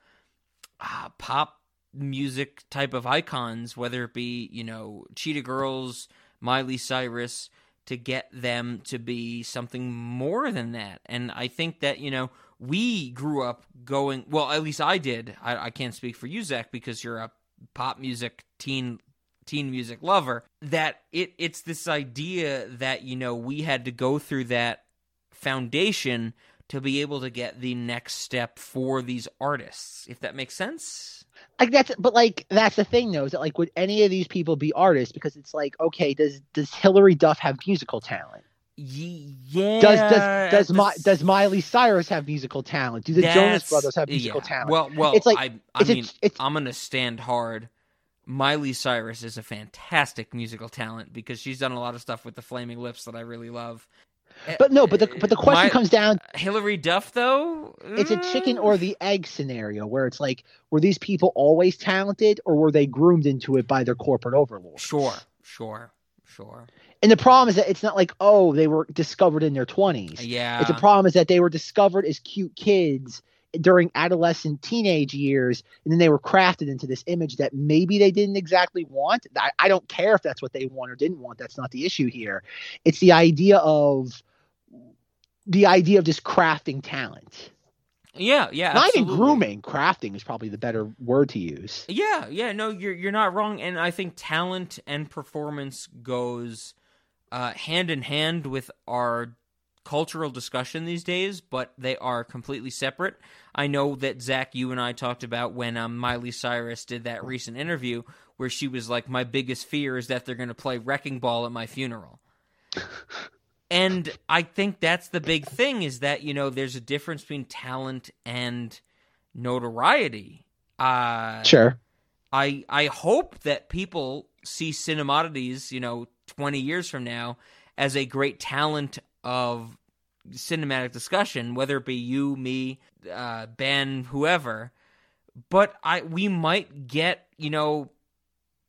uh, pop music type of icons, whether it be you know Cheetah Girls, Miley Cyrus, to get them to be something more than that. And I think that you know we grew up going. Well, at least I did. I, I can't speak for you, Zach, because you're a pop music teen teen music lover that it it's this idea that you know we had to go through that foundation to be able to get the next step for these artists if that makes sense like that's but like that's the thing though is that like would any of these people be artists because it's like okay does does Hilary Duff have musical talent yeah does does does my does Miley Cyrus have musical talent do the Jonas Brothers have musical yeah. talent Well, well, It's like- I, I it's a- mean, it's- I'm gonna stand hard. Miley Cyrus is a fantastic musical talent because she's done a lot of stuff with the Flaming Lips that I really love. Eh, but no but the but the eh, question My- comes down uh, Hilary Duff, though, it's a chicken mm, or the egg scenario where it's like were these people always talented or were they groomed into it by their corporate overlords Sure, sure, sure. And the problem is that it's not like oh they were discovered in their 20s Yeah, it's a problem is that they were discovered as cute kids during adolescent teenage years and then they were crafted into this image that maybe they didn't exactly want. I, I don't care if that's what they want or didn't want. That's not the issue here. It's the idea of the idea of just crafting talent. Yeah, yeah. not even grooming. Crafting is probably the better word to use. Yeah, yeah, no, you're you're not wrong, and I think talent and performance goes uh, hand in hand with our cultural discussion these days, but they are completely separate. I know that Zach, you and I talked about when um, Miley Cyrus did that recent interview where she was like, "My biggest fear is that they're going to play Wrecking Ball at my funeral." [laughs] and I think that's the big thing is that you know there's a difference between talent and notoriety. Uh, sure I I hope that people see Cinemodities, you know, 20 years from now as a great talent of cinematic discussion, whether it be you, me, uh, Ben, whoever. But I we might get, you know,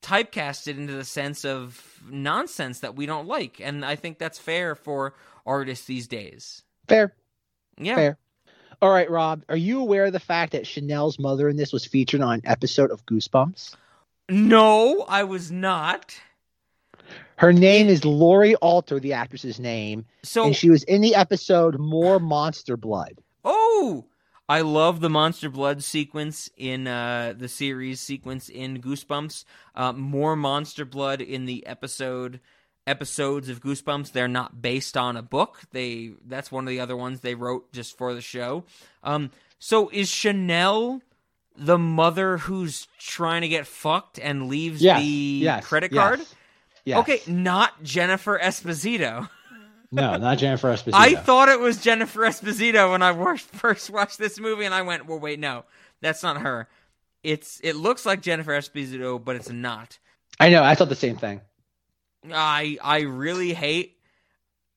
typecasted into the sense of nonsense that we don't like, and I think that's fair for artists these days. fair Yeah. fair all right rob are you aware of the fact that chanel's mother in this was featured on an episode of goosebumps No, I was not. Her name is Lori Alter, the actress's name, So and she was in the episode More Monster Blood. Oh, I love the monster blood sequence in uh, the series sequence in Goosebumps. Uh, more monster blood in the episode episodes of Goosebumps. They're not based on a book. They that's one of the other ones they wrote just for the show. Um, so is Chanel the mother who's trying to get fucked and leaves Yes, the yes, credit yes, card? Yes. Okay, not Jennifer Esposito. No, not Jennifer [laughs] Esposito. I thought it was Jennifer Esposito when I [laughs] first watched this movie, and I went, "Well, wait, no, that's not her. It's it looks like Jennifer Esposito, but it's not." I know. I thought the same thing. I I really hate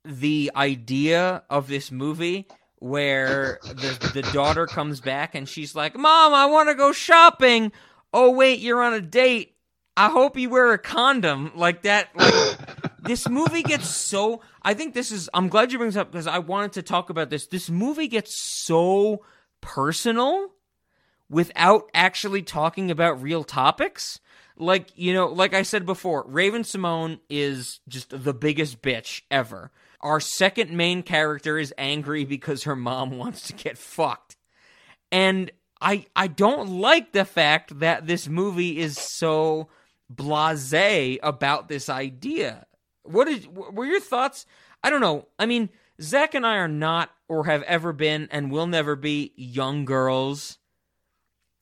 the idea of this movie where the the daughter comes back and she's like, "Mom, I want to go shopping." Oh wait, you're on a date. I hope you wear a condom like that. Like, [laughs] this movie gets so. I think this is. I'm glad you bring this up because I wanted to talk about this. This movie gets so personal without actually talking about real topics. Like, you know, like I said before, Raven-Symoné is just the biggest bitch ever. Our second main character is angry because her mom [laughs] wants to get fucked. And I I don't like the fact that this movie is so blasé about this idea. What is were your thoughts? I don't know. I mean, Zach and I are not or have ever been and will never be young girls.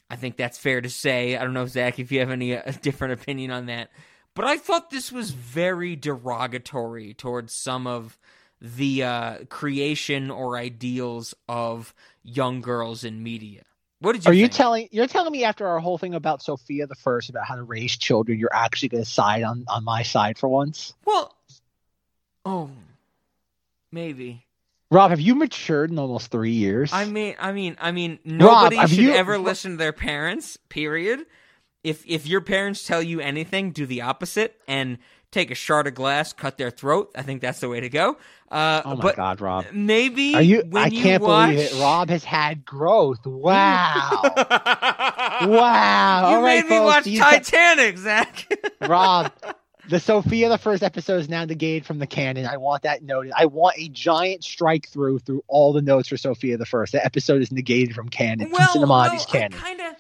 I think that's fair to say. I don't know, Zach, if you have any uh, [laughs] different opinion on that. But I thought this was very derogatory towards some of the uh, creation or ideals of young girls in media. What did you Are you telling you're telling me after our whole thing about Sofia the First about how to raise children, you're actually going to side on on my side for once? Well, oh, maybe. Rob, have you matured in almost three years? I mean, I mean, I mean, nobody have should you- ever listen to their parents. Period. If if your parents tell you anything, do the opposite and take a shard of glass, cut their throat. I think that's the way to go. Uh, oh my but God, Rob. maybe Are you? when I you can't watch... believe it. Rob has had growth. Wow. [laughs] wow. You All made right, me folks, watch you- Titanic, Zach. [laughs] Rob, the Sofia the first episode is now negated from the canon. I want that noted. I want a giant strike through through all the notes for Sofia the first. That episode is negated from canon. well, no, Cinemodities I kind of,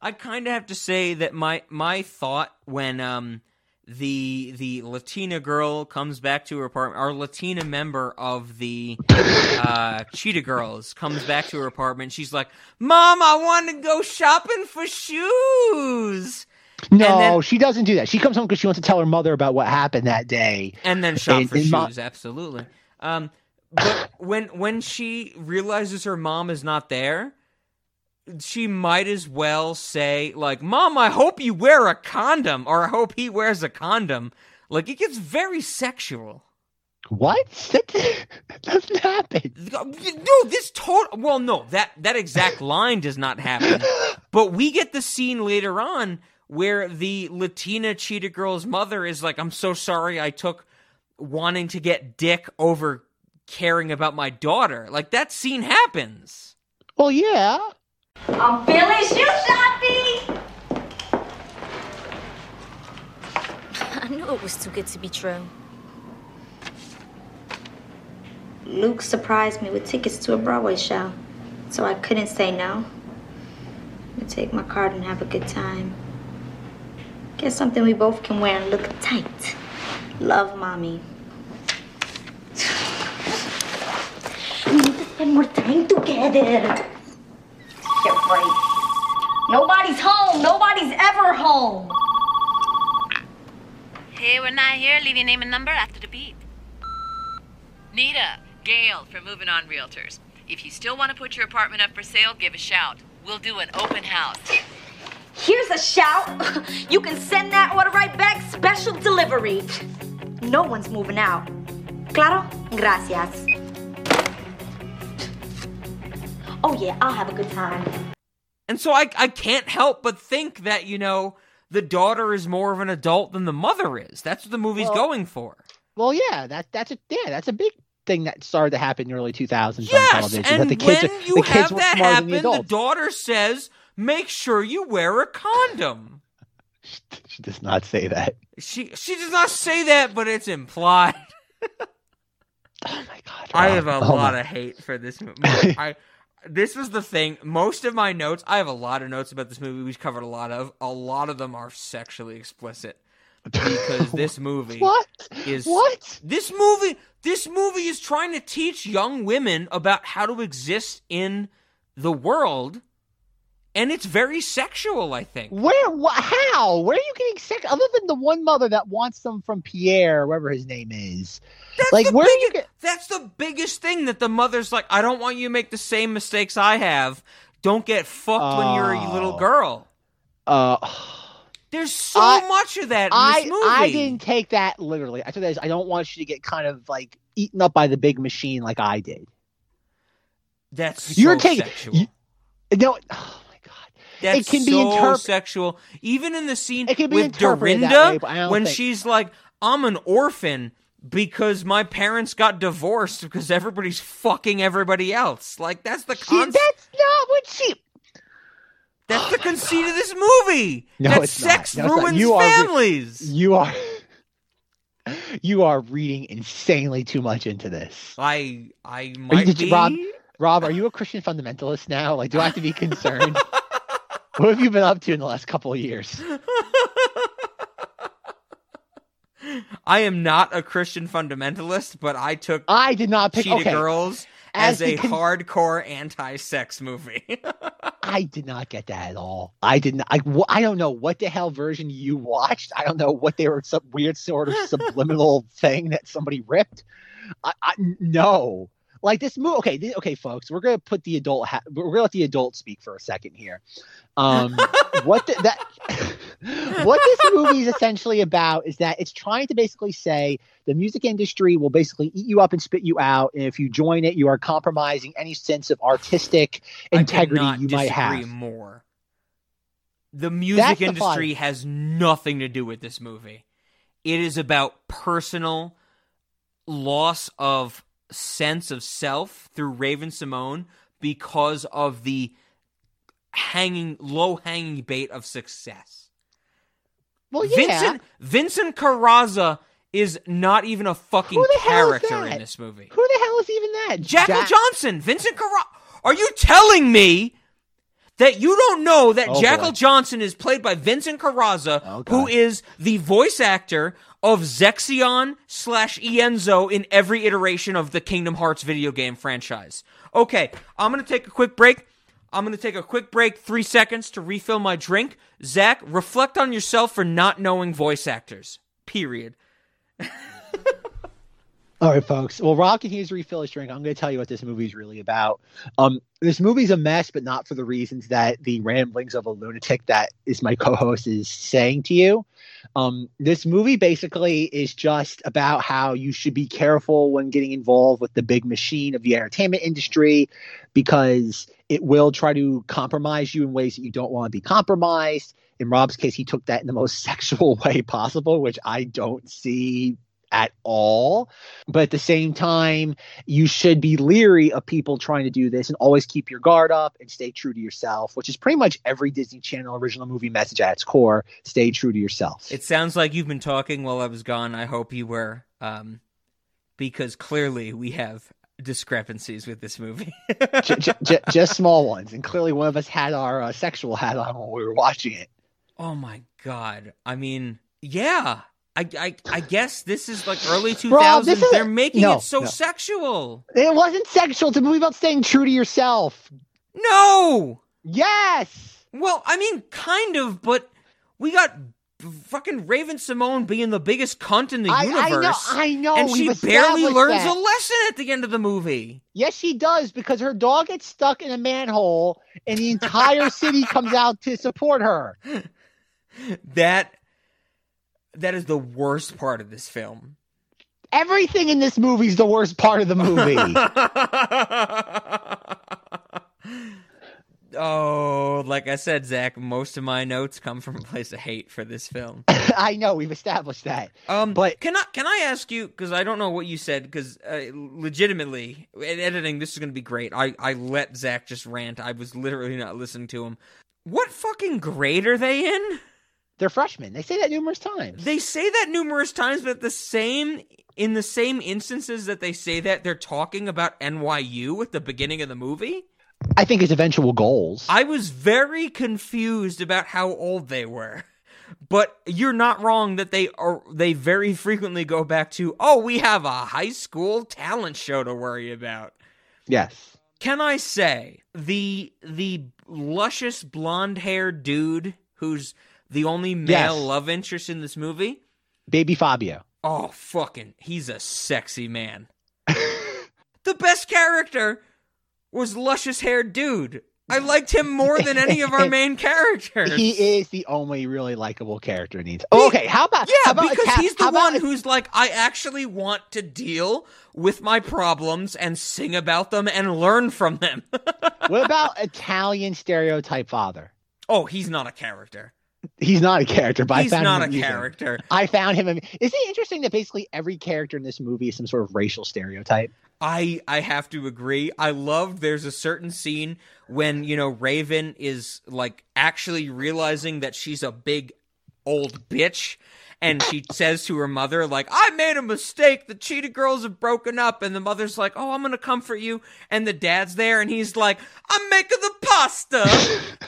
I kind of have to say that my my thought when um the the Latina girl comes back to her apartment, our Latina member of the uh, Cheetah Girls comes back to her apartment. She's like, "Mom, I want to go shopping for shoes." No, then- she doesn't do that. She comes home because she wants to tell her mother about what happened that day. and then shop And- for and shoes. absolutely. Um, but when when she realizes her mom is not there, she might as well say like, "Mom, I hope you wear a condom," or "I hope he wears a condom." Like it gets very sexual. What? That doesn't happen. No, this total. Well, no, that that exact line does not happen. But we get the scene later on where the Latina cheetah girl's mother is like, "I'm so sorry, I took wanting to get dick over caring about my daughter." Like that scene happens. Well, yeah. I'm feeling shoe shopping. I knew it was too good to be true. Luke surprised me with tickets to a Broadway show, so I couldn't say no. I take my card and have a good time. Get something we both can wear and look tight. Love, mommy. [sighs] We need to spend more time together. Get right. Nobody's home. Nobody's ever home. Hey, we're not here. Leave your name and number after the beep. Nita, Gail from Moving On Realtors. If you still want to put your apartment up for sale, give a shout. We'll do an open house. Here's a shout. [laughs] You can send that order right back, special delivery. No one's moving out. Claro? Gracias. Oh, yeah, I'll have a good time. And so I I can't help but think that you know the daughter is more of an adult than the mother is. That's what the movie's Well, going for. Well, yeah. That that's a yeah. That's a big thing that started to happen in the early 2000s on Yes, television. and that the kids when are, you the kids have were that smarter happen, than the the adults. daughter says, "Make sure you wear a condom." [laughs] she does not say that. She she does not say that, but it's implied. [laughs] Oh my god. I have a Oh lot my- of hate for this movie. [laughs] I this was the thing. Most of my notes, I have a lot of notes about this movie. We've covered a lot of. A lot of them are sexually explicit because [laughs] this movie What? is What? this movie. This movie is trying to teach young women about how to exist in the world, and it's very sexual. I think. Where? Wh- how? Where are you getting sick? Other than the one mother that wants them from Pierre, whatever his name is. That's Like, the where do you biggest, That's the biggest thing that the mother's like. I don't want you to make the same mistakes I have. Don't get fucked when you're a little Oh. girl. Uh, There's so I- much of that in I this movie. I didn't take that literally. I took that as I don't want you to get kind of like eaten up by the big machine like I did. That's You're taking- you- No, oh. That's it can be so interpret- sexual. Even in the scene It can be with Dorinda, way, but I don't when think- she's like, "I'm an orphan." Because my parents got divorced because everybody's fucking everybody else. Like that's the She, that's not what she. That's oh the conceit of this movie. No, that sex No, ruins You are re- families. You are. [laughs] You are reading insanely too much into this. I I might you- be. Rob, Rob, are you a Christian fundamentalist now? Like, do I have to be [laughs] concerned? What have you been up to in the last couple of years? [laughs] I am not a Christian fundamentalist, but I took I did not pick. Cheetah okay, Girls as, As a con- hardcore anti-sex movie. [laughs] I did not get that at all. I didn't. I, I don't know what the hell version you watched. I don't know what they were some weird sort of [laughs] subliminal thing that somebody ripped. I, I no. Like this movie. Okay, th- okay, folks. We're gonna put the adult. Ha- we're gonna let the adult speak for a second here. Um, [laughs] what the, that [laughs] what this movie is essentially about is that it's trying to basically say the music industry will basically eat you up and spit you out, and if you join it, you are compromising any sense of artistic integrity you might have. more. The music That's the industry has nothing to do with this movie. It is about personal loss of sense of self through Raven-Symoné because of the hanging low hanging bait of success. Well, yeah. Vincent Vincent Corazza is not even a fucking Who the hell is character in this movie. Who the hell is even that? Jackal Jack- Johnson, Vincent Carra. Are you telling me that you don't know that Oh, Jackal boy. Johnson is played by Vincent Corazza, Oh, who is the voice actor of Zexion slash Ienzo in every iteration of the Kingdom Hearts video game franchise? Okay, I'm gonna take a quick break. I'm gonna take a quick break, three seconds to refill my drink. Zach, reflect on yourself for not knowing voice actors. Period. [laughs] All right, folks. Well, Rob can here's refill his drink. I'm going to tell you what this movie is really about. Um, this movie's a mess, but not for the reasons that the ramblings of a lunatic that is my co-host is saying to you. Um, this movie basically is just about how you should be careful when getting involved with the big machine of the entertainment industry because it will try to compromise you in ways that you don't want to be compromised. In Rob's case, he took that in the most [laughs] sexual way possible, which I don't see at all. But at the same time, you should be leery of people trying to do this and always keep your guard up and stay true to yourself, which is pretty much every Disney Channel original movie message at its core. Stay true to yourself. It sounds like you've been talking while I was gone. I hope you were, um, because clearly we have discrepancies with this movie. [laughs] j- j- just [laughs] small ones. And clearly, one of us had our uh, sexual hat on when we were watching it. oh my god! I mean, yeah. I, I I guess this is like early 2000s. Rob, this is- They're making no, it so no. sexual. It wasn't sexual. It's a movie about staying true to yourself. No. Yes. Well, I mean, kind of, but we got fucking Raven-Symoné being the biggest cunt in the I- I know- universe. I know, and she barely learns that. a lesson at the end of the movie. Yes, she does because her dog gets stuck in a manhole and the entire city comes out to support her. [laughs] That that is the worst part of this film. Everything in this movie is the worst part of the movie. [laughs] oh, like I said, Zach, most of my notes come from a place of hate for this film. [laughs] I know we've established that. Um, But- can I can I ask you because I don't know what you said because uh, legitimately in editing this is going to be great. I I let Zach just rant. I was literally not listening to him. What fucking grade are they in? They're freshmen. They say that numerous times. They say that numerous times, but the same in the same instances that they say that, they're talking about NYU at the beginning of the movie. I think his eventual goals. I was very confused about how old they were. But you're not wrong that they are they very frequently go back to, "Oh, we have a high school talent show to worry about." yes. Can I say the the luscious blonde-haired dude who's the only male Yes. love interest in this movie? Baby Fabio. Oh, fucking, he's a sexy man. [laughs] the best character was luscious haired dude. I liked him more than any of our [laughs] main characters. He is the only really likable character in the oh, Okay, how about Yeah, how about because he's the about one who's like, I actually want to deal with my problems and sing about them and learn from them. [laughs] what about Italian stereotype father? oh, he's not a character. He's not a character, but He's I found not him a amusing. character. I found him. am- Isn't it interesting that basically every character in this movie is some sort of racial stereotype? I I have to agree. I love there's a certain scene when, you know, Raven is like actually realizing that she's a big old bitch and she says to her mother like, "I made a mistake. The Cheetah Girls have broken up." And the mother's like, "Oh, I'm going to comfort you." And the dad's there and he's like, "I'm making the pasta.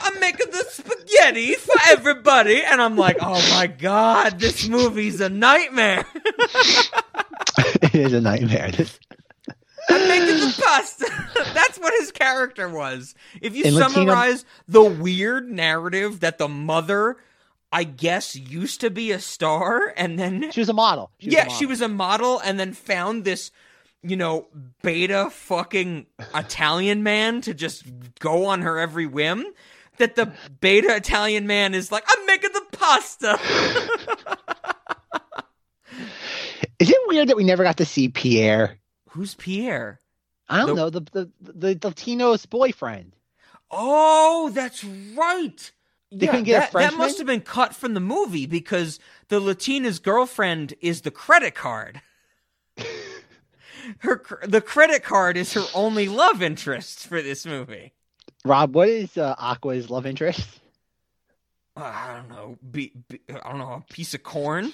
I'm making the spaghetti for everybody." And I'm like, "Oh my god, this movie's a nightmare." [laughs] it is a nightmare. I'm making the pasta. [laughs] That's what his character was. If you In Latino- summarize the weird narrative that the mother, I guess, used to be a star, and then She was a model. She was a yeah, model. she was a model, and then found this, you know, beta fucking Italian man to just go on her every whim. That the beta Italian man is like, I'm making the pasta. [laughs] Is it weird that we never got to see Pierre? Who's Pierre? I don't The- know the the the, the Latino's boyfriend. Oh, that's right. They yeah, couldn't get a that, that Frenchman? must have been cut from the movie because the Latina's girlfriend is the credit card. her the credit card is her only love interest for this movie. Rob, what is uh, Aqua's love interest? Uh, I don't know. Be, be, I don't know. A piece of corn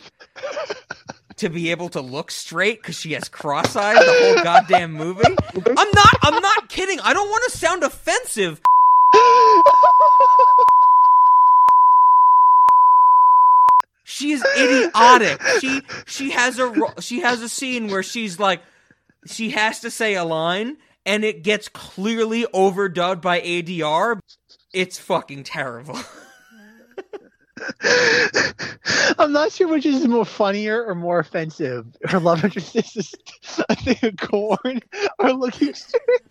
to be able to look straight because she has cross eyes the whole goddamn movie. [laughs] I'm not. I'm not kidding. I don't want to sound offensive. She is idiotic. She she has a she has a scene where she's like she has to say a line and it gets clearly overdubbed by ADR. It's fucking terrible. [laughs] I'm not sure which is more funnier or more offensive. Her love interest is [laughs] a thing of corn or looking straight.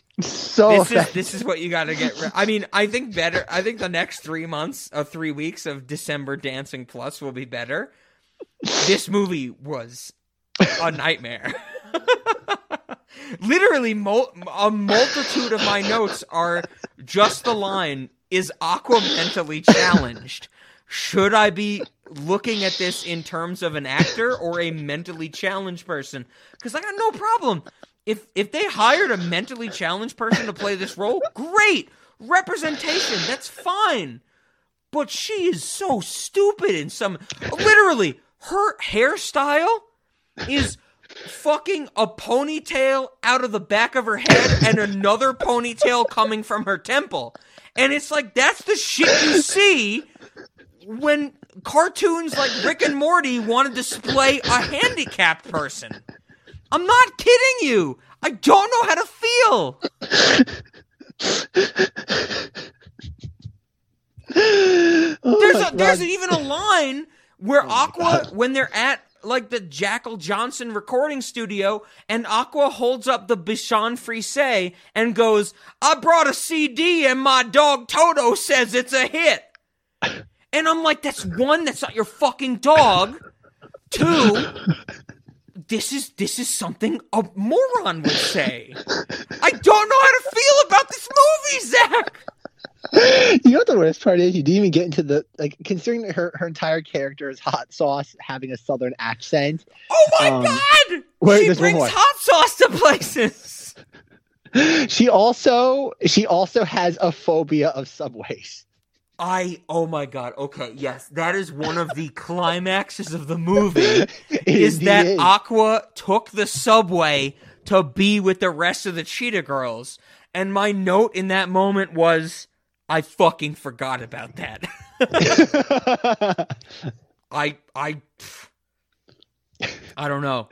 [laughs] so this is this is what you got to get. Ri- I mean, I think better. I think the next three months, of three weeks of December Dancing Plus will be better. This movie was a nightmare. [laughs] Literally, mul- a multitude of my notes are just the line: "Is Aqua mentally challenged?" Should I be looking at this in terms of an actor or a mentally challenged person? Because I got no problem if if they hired a mentally challenged person to play this role, [laughs] great representation. That's fine. But she is so stupid in some. Literally, her hairstyle is fucking a ponytail out of the back of her head and another ponytail coming from her temple. And it's like that's the shit you see when cartoons like Rick and Morty want to display a handicapped person. I'm not kidding you. I don't know how to feel. [laughs] Oh There's a, there's even a line where Aqua, when they're at like the Jackal Johnson recording studio, and Aqua holds up the Bichon Frise and goes, "I brought a CD and my dog Toto says it's a hit." And I'm like, "That's one, that's not your fucking dog. Two, this is this is something a moron would say. I don't know how to feel about this movie, Zach." you know what the worst part is? You didn't even get into the like considering that her her entire character is hot sauce having a southern accent. Oh my Um, god! wait, she brings hot sauce to places. [laughs] She also she also has a phobia of subways. I oh my god. Okay, yes, that is one of the climaxes of the movie. [laughs] Is that is. Aqua took the subway to be with the rest of the Cheetah Girls, and my note in that moment was, I fucking forgot about that. [laughs] I I I don't know.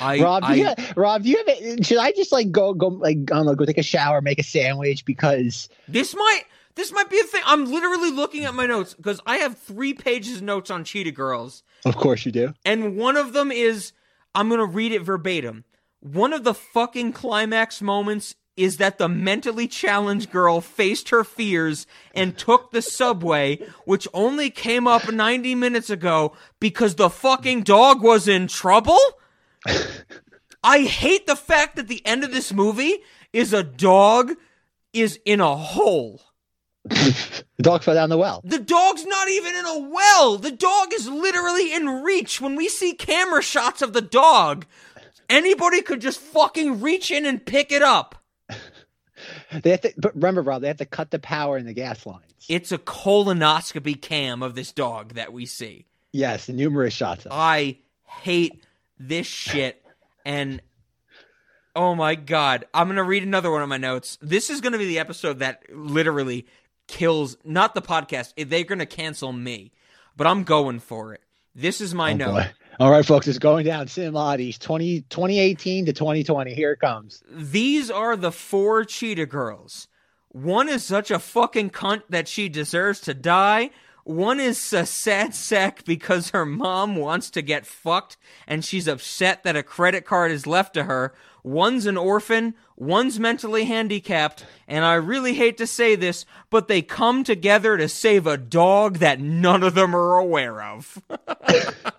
I Rob, do you have, Rob, do you have? Should I just like go go like I don't know, go take a shower, make a sandwich because This might this might be a thing. I'm literally looking at my notes because I have three pages of notes on Cheetah Girls, of course you do. and one of them is I'm gonna read it verbatim. One of the fucking climax moments is that the mentally challenged girl faced her fears and took the subway, which only came up 90 minutes ago because the fucking dog was in trouble. [laughs] I hate the fact that the end of this movie is a dog is in a hole. The dog fell down the well. The dog's not even in a well. The dog is literally in reach. When we see camera shots of the dog, anybody could just fucking reach in and pick it up. [laughs] They have to, but remember, Rob, they have to cut the power in the gas lines. It's a colonoscopy cam of this dog that we see. Yes, numerous shots. Of. I hate this shit. And oh my god, I'm going to read another one of my notes. This is going to be the episode that literally kills not the podcast. They're going to cancel me. But I'm going for it. This is my oh note. boy. All right, folks, it's going down. Cinemodities 20, 2018 to 2020. Here it comes. These are the four cheetah girls. One is such a fucking cunt that she deserves to die. One is a sad sack because her mom wants to get fucked and she's upset that a credit card is left to her. One's an orphan, one's mentally handicapped, and I really hate to say this, but they come together to save a dog that none of them are aware of. [laughs]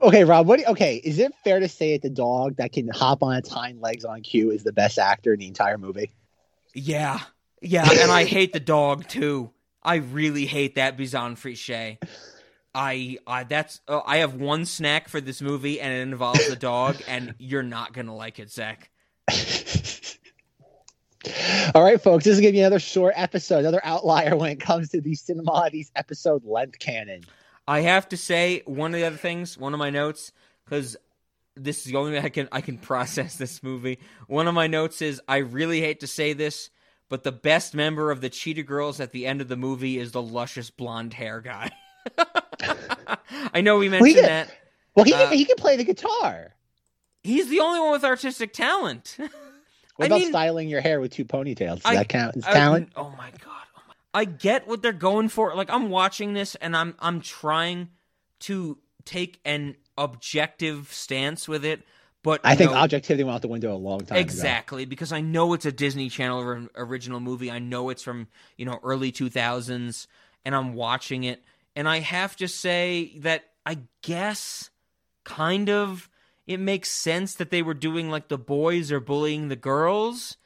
Okay, Rob. What? okay, is it fair to say that the dog that can hop on its hind legs on cue is the best actor in the entire movie? Yeah, yeah, and I hate the dog too. I really hate that Bichon Frise. I, I that's uh, I have one snack for this movie, and it involves a dog, [laughs] and you're not gonna like it, Zach. [laughs] All right, folks. This is gonna be another short episode, another outlier when it comes to the Cinemodities episode length canon. I have to say one of the other things, one of my notes, because this is the only way I can I can process this movie. One of my notes is I really hate to say this, but the best member of the Cheetah Girls at the end of the movie is the luscious blonde hair guy. [laughs] I know we mentioned did- that. Well, he Uh, can, he can play the guitar. He's the only one with artistic talent. [laughs] What I about mean- styling your hair with two ponytails? Does I- that count as I- talent? oh my god. Oh my- I get what they're going for. Like I'm watching this and I'm I'm trying to take an objective stance with it, but I think know- objectivity went out the window a long time ago. Exactly, because I know it's a Disney Channel original movie. I know it's from, you know, early 2000s and I'm watching it and I have to say that I guess kind of it makes sense that they were doing like the boys are bullying the girls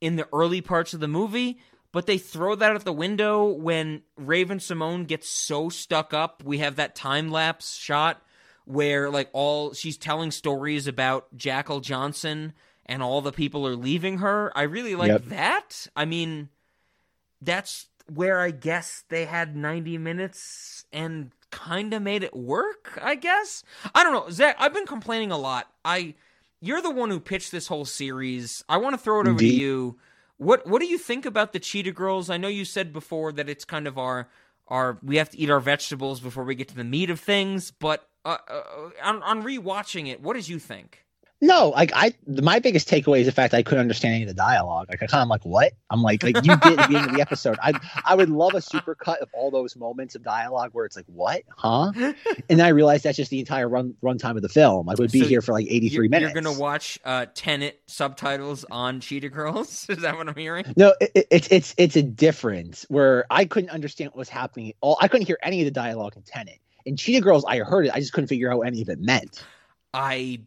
in the early parts of the movie, but they throw that out the window when Raven-Symoné gets so stuck up. We have that time lapse shot where like all she's telling stories about Jackal Johnson and all the people are leaving her. I really like Yep. that. I mean, that's where I guess they had 90 minutes and kind of made it work, I guess. I don't know. Zach, I've been complaining a lot. I you're the one who pitched this whole series. I want to throw it over Indeed. to you. What what do you think about the Cheetah Girls? I know you said before that it's kind of our our we have to eat our vegetables before we get to the meat of things, but uh, uh, on on rewatching it, what did you think? No, like I, my biggest takeaway is the fact I couldn't understand any of the dialogue. Like I kind of like what I'm like, like you did at the beginning of the episode. I, I would love a supercut of all those moments of dialogue where it's like, what, huh? [laughs] And then I realized that's just the entire run runtime of the film. I would be So here for like 83 You're, minutes. you're gonna watch uh, Tenet subtitles on Cheetah Girls? [laughs] Is that what I'm hearing? No, it, it, it's it's it's a difference where I couldn't understand what was happening. All I couldn't hear any of the dialogue in Tenet. In Cheetah Girls, I heard it. I just couldn't figure out what any of it meant. I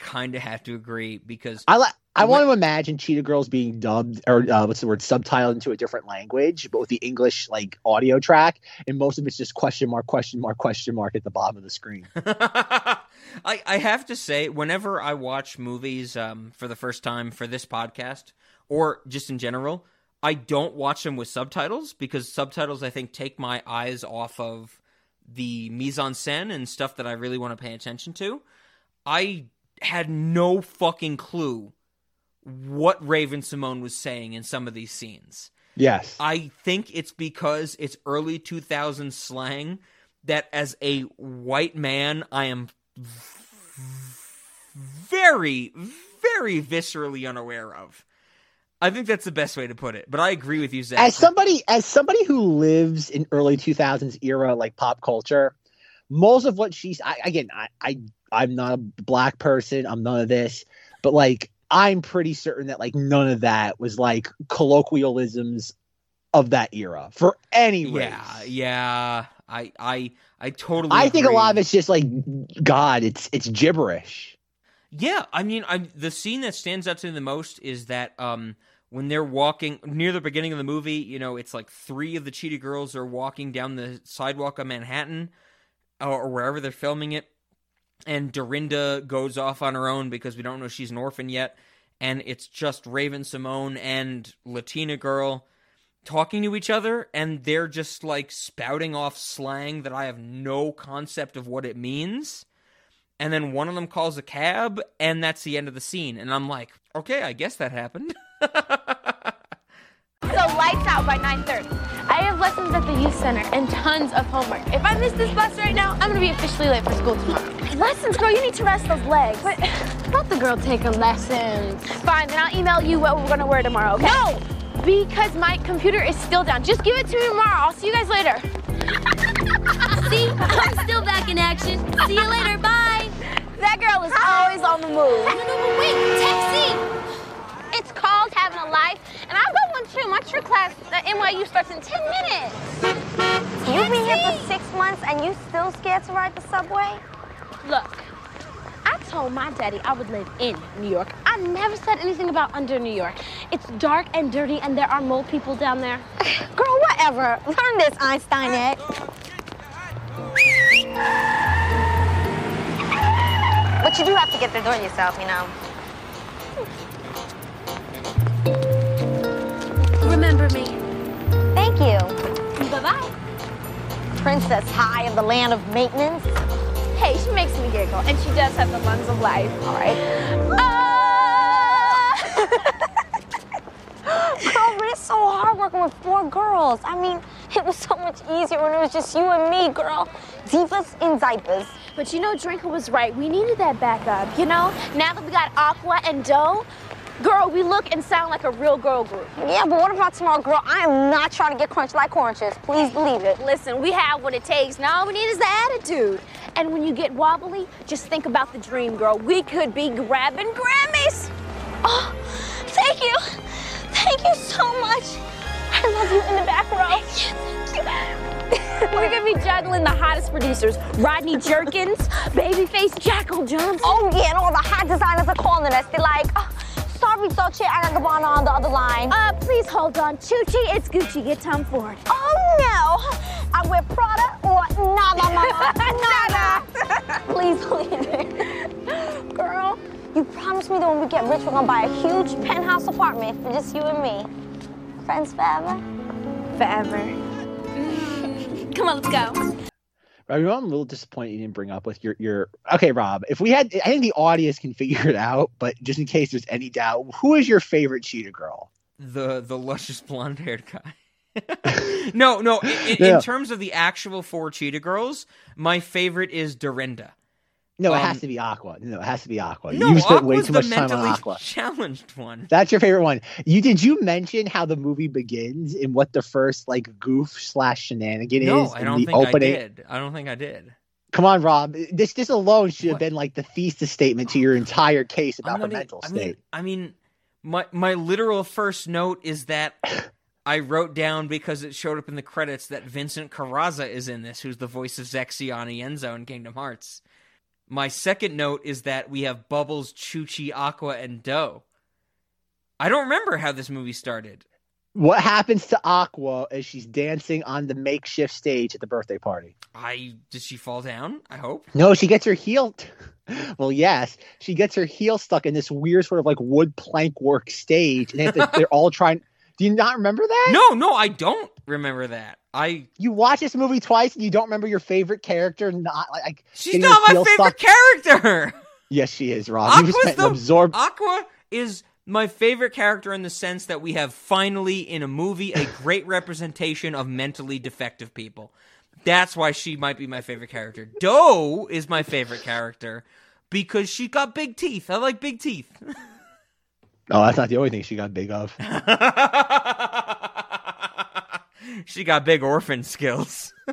kind of have to agree because I like. I want to imagine Cheetah Girls being dubbed or uh, what's the word subtitled into a different language, but with the English like audio track, and most of it's just question mark, question mark, question mark at the bottom of the screen. [laughs] I I have to say, whenever I watch movies um, for the first time for this podcast or just in general, I don't watch them with subtitles because subtitles I think take my eyes off of the mise en scène and stuff that I really want to pay attention to. I had no fucking clue what Raven-Symoné was saying in some of these scenes. Yes, I think it's because it's early 2000s slang that as a white man, I am very, very viscerally unaware of. I think that's the best way to put it. But I agree with you, Zach. as somebody as somebody who lives in early 2000s era like pop culture, most of what she's I, again, I, I I'm not a black person. I'm none of this, but like I'm pretty certain that like none of that was like colloquialisms of that era for any race. yeah, yeah. I, I, I totally. I think a lot of it's just like God. It's it's gibberish. Yeah, I mean, I the scene that stands out to me the most is that um when they're walking near the beginning of the movie, you know, it's like three of the Cheetah Girls are walking down the sidewalk of Manhattan or, wherever they're filming it, and Dorinda goes off on her own because we don't know she's an orphan yet, and it's just Raven-Symoné and Latina girl talking to each other, and they're just like spouting off slang that I have no concept of what it means and then one of them calls a cab and that's the end of the scene and i'm like okay i guess that happened [laughs] So lights out by 9:30. I have lessons at the youth center and tons of homework. If I miss this bus right now, I'm gonna be officially late for school tomorrow. Lessons, girl, you need to rest those legs. But [sighs] let the girl take her lessons. Fine, then I'll email you what we're gonna wear tomorrow, okay? No! Because my computer is still down. Just give it to me tomorrow. I'll see you guys later. [laughs] See, I'm still back in action. See you later. Bye. That girl is always on the move. No, no, no, wait. Taxi. Having a life, and I've got one too. My trig class at NYU starts in 10 minutes. You've been here for six months and you still scared to ride the subway? Look, I told my daddy I would live in New York. I never said anything about under New York. It's dark and dirty, and there are mole people down there. [laughs] Girl, whatever. Learn this, Einsteinette. But you do have to get there doing yourself, you know. Remember me. Thank you. Bye-bye. Princess High of the land of maintenance. Hey, she makes me giggle, and she does have the lungs of life. All right. Ah! [laughs] Girl, but it's so hard working with four girls. I mean, it was so much easier when it was just you and me, girl. Divas in diapers. But you know, Drinker was right. We needed that backup, you know? Now that we got Aqua and Doe, girl, we look and sound like a real girl group. Yeah, but what about tomorrow, girl? I am not trying to get crunched like oranges. Please believe it. Listen, we have what it takes. Now all we need is the attitude. And when you get wobbly, just think about the dream, girl. We could be grabbing Grammys. Oh, thank you. Thank you so much. I love you in the back row. Thank you. [laughs] We're gonna be juggling the hottest producers: Rodney Jerkins, Babyface Jackal Jones. Oh, yeah, and all the hot designers are calling us. They're like, oh, sorry, Dolce and Gabbana on the other line. Uh, please hold on, Chuchie. It's Gucci. Get Tom Ford. Oh, no. I wear Prada or nada, mama. nada. Please believe it. Girl, you promised me that when we get rich, we're gonna buy a huge penthouse apartment for just you and me. Friends forever? Forever. [laughs] Come on, let's go. I'm a little disappointed you didn't bring up with your your. Okay, Rob. If we had, I think the audience can [laughs] figure it out. But just in case there's any doubt, who is your favorite cheetah girl? The the luscious blonde haired guy. [laughs] no, no. In, in, Yeah. in terms of the actual four cheetah girls, my favorite is Dorinda. No, it Um, has to be Aqua. No, it has to be Aqua. No, you spent way too much time on Aqua. challenged one. That's your favorite one. You did you mention how the movie begins and what the first like goof slash shenanigan No, is I in don't the think opening? I did. I don't think I did. Come on, Rob. This this alone should have been like the thesis statement to your entire case about the mental I state. mean, I mean, my my literal first note is that I wrote down because it showed up in the credits that Vincent Corazza is in this, who's the voice of Zexion Enzo in Kingdom Hearts. My second note is that we have Bubbles, Chuchie, Aqua, and Doe. I don't remember how this movie started. What happens to Aqua as she's dancing on the makeshift stage at the birthday party? I did she fall down? I hope. No, she gets her heel. [laughs] well, yes, she gets her heel stuck in this weird sort of like wood plank work stage, and they to, [laughs] they're all trying. Do you not remember that? No, no, I don't remember that. I You watch this movie twice and you don't remember your favorite character. Not like she's not my favorite stuck. character. [laughs] Yes, she is, Rob. You Aqua's spent the absorbed. Aqua is my favorite character in the sense that we have finally in a movie a [laughs] great representation of mentally defective people. That's why she might be my favorite character. Doe is my favorite character because she got big teeth. I like big teeth. [laughs] Oh, that's not the only thing she got big of. [laughs] she got big orphan skills. [laughs]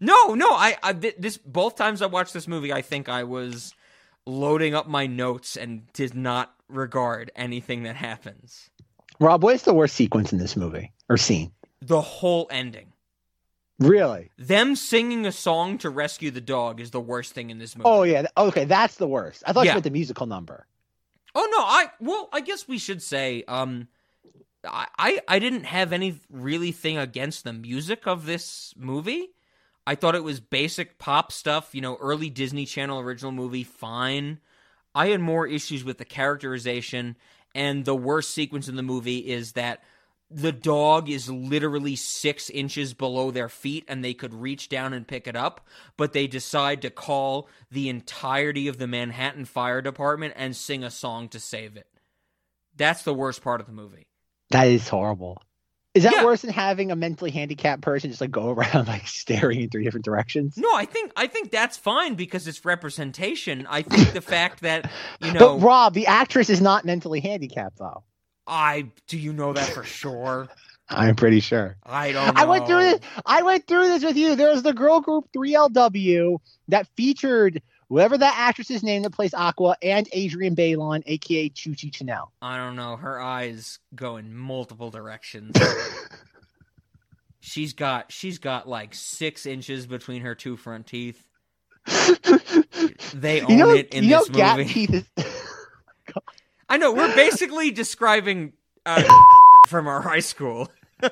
no, no, I, I this both times I watched this movie, I think I was loading up my notes and did not regard anything that happens. Rob, what is the worst sequence in this movie or scene? The whole ending. Really? Them singing a song to rescue the dog is the worst thing in this movie. Oh yeah. Okay, that's the worst. I thought Yeah. you meant the musical number. Oh no, I well, I guess we should say um I I, didn't have any really thing against the music of this movie. I thought it was basic pop stuff, you know, early Disney Channel original movie, fine. I had more issues with the characterization and the worst sequence in the movie is that the dog is literally six inches below their feet and they could reach down and pick it up, but they decide to call the entirety of the Manhattan Fire Department and sing a song to save it. That's the worst part of the movie. That is horrible. Is that Yeah. worse than having a mentally handicapped person just like go [laughs] around like staring in three different directions? No, I think I think that's fine because it's representation. I think the fact that you [laughs] know, But Rob, the actress is not mentally handicapped though. I do you know that for sure? I'm pretty sure. I don't. Know. I went through this. I went through this with you. There's the girl group 3LW that featured whatever that actress's name that plays Aqua and Adrienne Bailon, aka Chuchie Chanel. I don't know. Her eyes go in multiple directions. [laughs] she's got she's got like six inches between her two front teeth. [laughs] They own you know, it in you know, this gap movie. teeth is. [laughs] I know we're basically [laughs] describing uh, [laughs] from our high school. [laughs]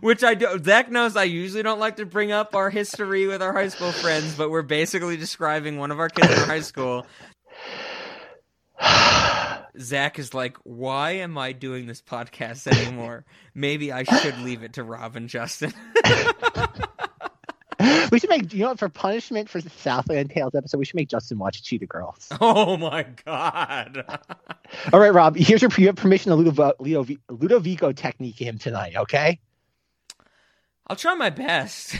Which I do. Zach knows I usually don't like to bring up our history with our high school friends, but we're basically describing one of our kids in high school. [sighs] Zach is like, why am I doing this podcast anymore? Maybe I should leave it to Rob and Justin. [laughs] we should make. You know? For punishment for the Southland Tales episode, we should make Justin watch Cheetah Girls. [laughs] oh my god. [laughs] All right, Rob. Here's your. You have permission to Ludovico, Ludovico, Ludovico technique him tonight. Okay. I'll try my best.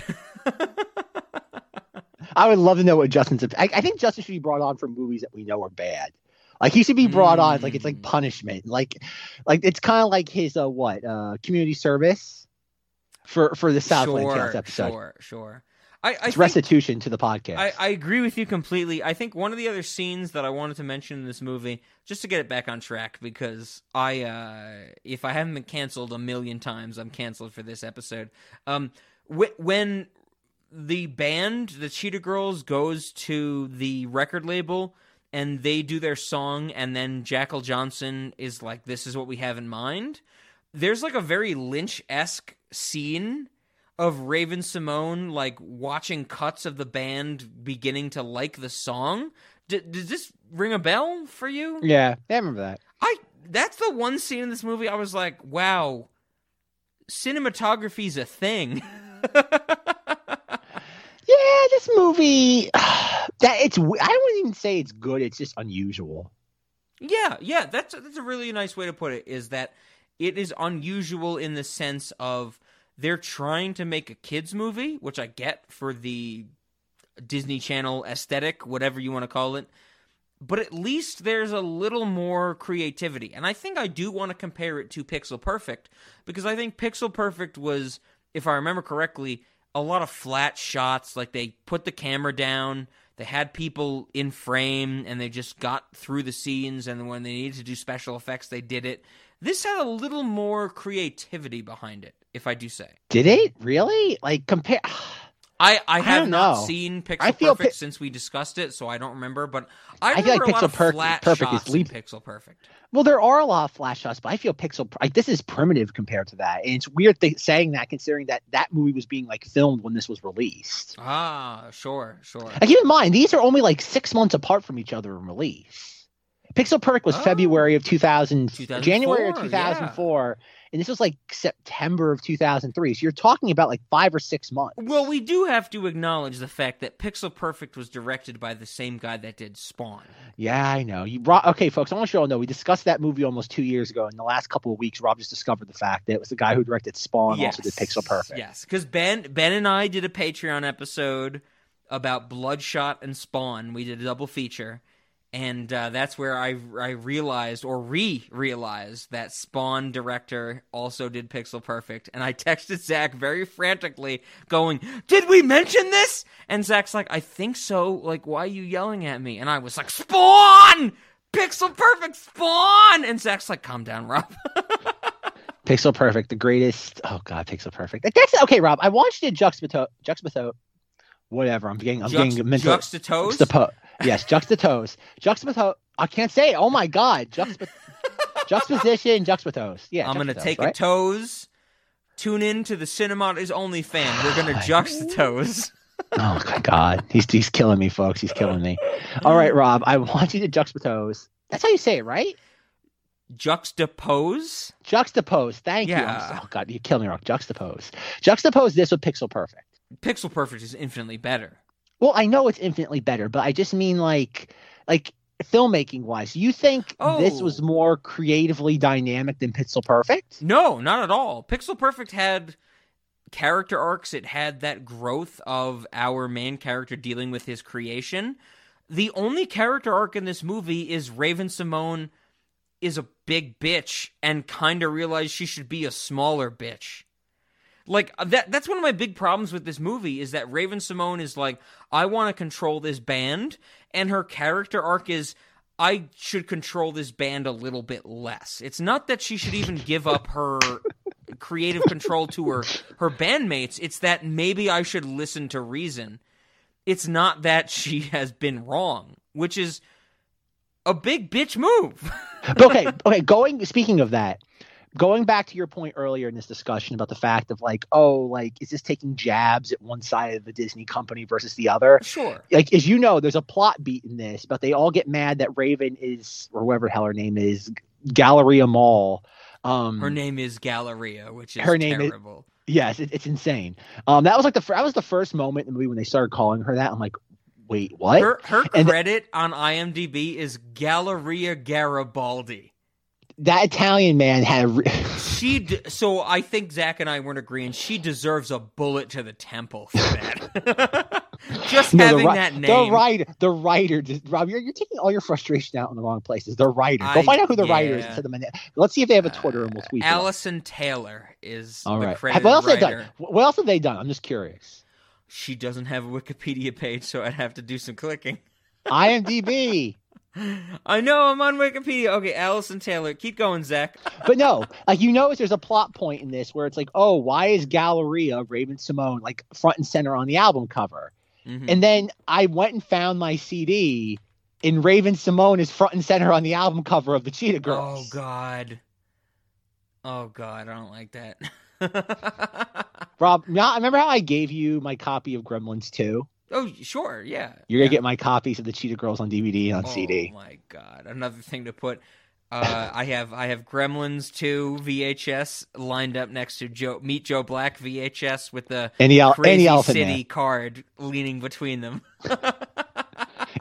I would love to know what Justin's. I, I think Justin should be brought on for movies that we know are bad. Like he should be brought on. Like it's like punishment. Like, like it's kind of like his uh what uh community service for for the Southland Tales episode. sure, sure. I, I It's think- restitution to the podcast. I, I agree with you completely. I think one of the other scenes that I wanted to mention in this movie, just to get it back on track, because I, uh, if I haven't been canceled a million times, I'm canceled for this episode. Um, wh- when the band, the Cheetah Girls, goes to the record label and they do their song, and then Jackal Johnson is like, "This is what we have in mind." There's like a very Lynch esque scene of Raven-Symoné like watching cuts of the band beginning to like the song. D- does this ring a bell for you? yeah, I remember that. I that's the one scene in this movie I was like, wow, cinematography's a thing. [laughs] Yeah, this movie. [sighs] That it's. I wouldn't even say it's good. It's just unusual. yeah, yeah, that's that's a really nice way to put it. Is that it is unusual in the sense of they're trying to make a kids movie, which I get for the Disney Channel aesthetic, whatever you want to call it. But at least there's a little more creativity. And I think I do want to compare it to Pixel Perfect because I think Pixel Perfect was, if I remember correctly, a lot of flat shots. Like they put the camera down, they had people in frame, and they just got through the scenes. And when they needed to do special effects, they did it. This had a little more creativity behind it, if I do say. Did it really? Like compare? [sighs] I, I have don't know. seen Pixel I feel Perfect pi- since we discussed it, so I don't remember. But I, I feel like remember a lot Pixel of Per- flat Perfect is leap- Pixel Perfect. Well, there are a lot of flash shots, but I feel Pixel like this is primitive compared to that, and it's weird th- saying that considering that that movie was being like filmed when this was released. Ah, sure, sure. Like, keep in mind, these are only like six months apart from each other in release. Pixel Perfect was Oh. February of 2000, 2004, January of yeah. 2004, and this was like September of 2003. So you're talking about like five or six months. Well, we do have to acknowledge the fact that Pixel Perfect was directed by the same guy that did Spawn. Yeah, I know. You Rob, okay, folks. I want you all to know we discussed that movie almost two years ago. In the last couple of weeks, Rob just discovered the fact that it was the guy who directed Spawn also did Pixel Perfect. Yes, because Ben Ben and I did a Patreon episode about Bloodshot and Spawn. We did a double feature, and uh, that's where I I realized or re realized that Spawn director also did Pixel Perfect. And I texted Zach very frantically, going, "Did we mention this?" And Zach's like, "I think so. Like, why are you yelling at me?" And I was like, "Spawn." Pixel Perfect Spawn! And Zach's like, calm down, Rob. [laughs] Pixel Perfect, the greatest. Oh God, Pixel Perfect. That's okay, Rob. I watched it juxtapo, juxtapo, whatever. I'm getting, I'm Jux- getting mental. juxtapose? Juxtapo- yes, juxtapose. [laughs] Juxtapo. I can't say it. Oh my God, Juxtap- [laughs] juxtaposition, juxtapose. Yeah, I'm gonna take right? a toes. Tune in to the Cinema is Only fan. We're gonna [sighs] juxtapose. [laughs] Oh my God, he's he's killing me, folks. He's killing me. All right, Rob. I want you to juxtapose. That's how you say it, right? Juxtapose. Juxtapose. Thank you. I'm oh God, you kill me, Rob. Juxtapose. Juxtapose this with Pixel Perfect. Pixel Perfect is infinitely better. Well, I know it's infinitely better, but I just mean like like filmmaking wise, you think this Oh. was more creatively dynamic than Pixel Perfect? No, not at all. Pixel Perfect had character arcs. It had that growth of our main character dealing with his creation. The only character arc in this movie is Raven-Symoné is a big bitch and kind of realized she should be a smaller bitch. Like uh, that that's one of my big problems with this movie is that Raven-Symoné is like I want to control this band and her character arc is I should control this band a little bit less. It's not that she should even give up her creative control to her her bandmates. It's that maybe I should listen to reason. It's not that she has been wrong, which is a big bitch move. But okay, okay. Going speaking of that, going back to your point earlier in this discussion about the fact of like, oh, like is this taking jabs at one side of the Disney company versus the other? sure. Like as you know, there's a plot beat in this, but they all get mad that Raven is or whoever the hell her name is, Galleria Mall. Um, Her name is Galleria, which is Her name is- Yes, it, it's insane. Um, that was like the that was the first moment in the movie when they started calling her that. I'm like, wait, what? Her her credit on IMDb is Galleria Garibaldi. That Italian man had. A re- She d- so I think Zach and I weren't agreeing. She deserves a bullet to the temple for that. [laughs] Just No, the having ri- that The name. writer, the writer, just, Rob, you're, you're taking all your frustration out in the wrong places. The writer, go I- find out who the writer is. yeah. And send them a na- Let's see if they have a Twitter, and we'll uh, tweet. them. Allison Taylor is All the right. What else have they writer. done? What else have they done? I'm just curious. She doesn't have a Wikipedia page, so I'd have to do some clicking. IMDb. [laughs] [laughs] I know I'm on Wikipedia. Okay, Allison Taylor. Keep going, Zach. But no, like you notice there's a plot point in this where it's like, oh, why is Galleria Raven-Symoné like front and center on the album cover? Mhm. And then I went and found my CD, and Raven-Symoné is front and center on the album cover of the Cheetah Girls. Oh God. Oh God, I don't like that. [laughs] Rob, now remember how I gave you my copy of Gremlins 2? Oh sure, yeah. You're gonna yeah. get my copies of the Cheetah Girls on DVD on Oh CD. Oh my God, another thing to put. Uh, I have I have Gremlins 2 VHS lined up next to Joe Meet Joe Black VHS with the any, el- Crazy elephant City man. card leaning between them. [laughs]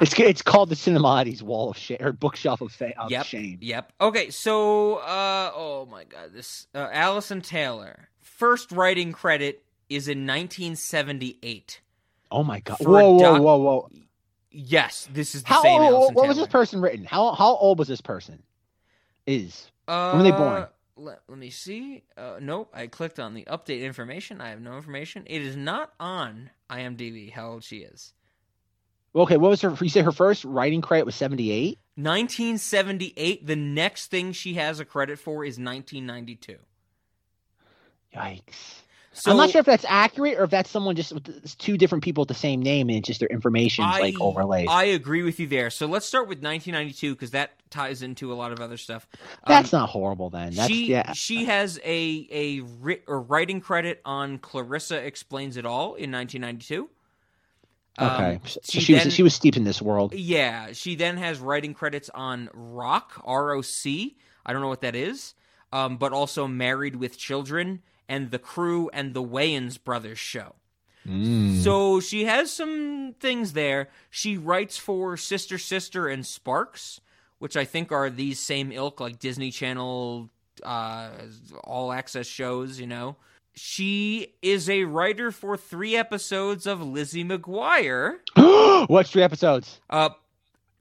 It's it's called the Cinemodities Wall of Shame or Bookshelf of, fa- of yep. Shame. Yep. Okay, so uh oh my god, this uh, Allison Taylor. First writing credit is in 1978. Oh my god! Whoa, whoa, doc- whoa, whoa! Yes, this is the How same old? Allison What was this person written? How how old was this person? Is Uh, when were they born? Let, let me see. Uh, nope, I clicked on the update information. I have no information. It is not on IMDb how old she is. okay. What was her? You said her first writing credit was seventy eight. 1978. The next thing she has a credit for is 1992. Yikes! So I'm not sure if that's accurate or if that's someone just with two different people with the same name and it's just their information I, like overlaid. I agree with you there. So let's start with 1992 because that ties into a lot of other stuff. Um, that's not horrible then. That's she yeah. she has a a, writ, a writing credit on Clarissa Explains It All in 1992. Okay, Um, so she she, then- was she was steeped in this world. Yeah, she then has writing credits on Rock, R O C. I don't know what that is, um, but also Married with Children and The Crew and The Wayans Brothers Show. Mm. So she has some things there. She writes for Sister Sister and Sparks, which I think are these same ilk, like Disney Channel, uh, all access shows, you know. She is a writer for three episodes of Lizzie McGuire. [gasps] What's three episodes? Uh,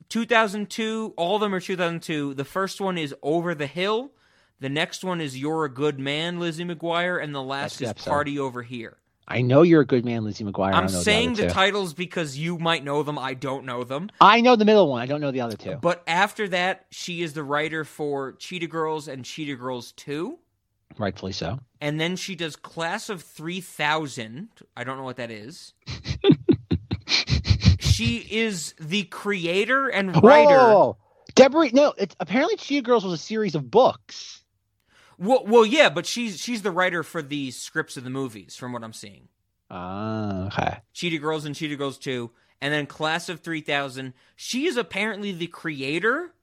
2002, all of them are 2002. The first one is Over the Hill. The next one is You're a Good Man, Lizzie McGuire. And the last That's is. Party Over Here. I know you're a good man, Lizzie McGuire. I'm saying the, the titles because you might know them. I don't know them. I know the middle one. I don't know the other two. But after that, she is the writer for Cheetah Girls and Cheetah Girls 2. Rightfully so. And then she does Class of 3000. I don't know what that is. [laughs] she is the creator and oh, writer. whoa, whoa. Deborah, no, it's apparently Cheetah Girls was a series of books. Well, well, yeah, but she's she's the writer for the scripts of the movies, from what I'm seeing. Ah, okay. Cheetah Girls and Cheetah Girls 2, and then Class of 3000. She is apparently the creator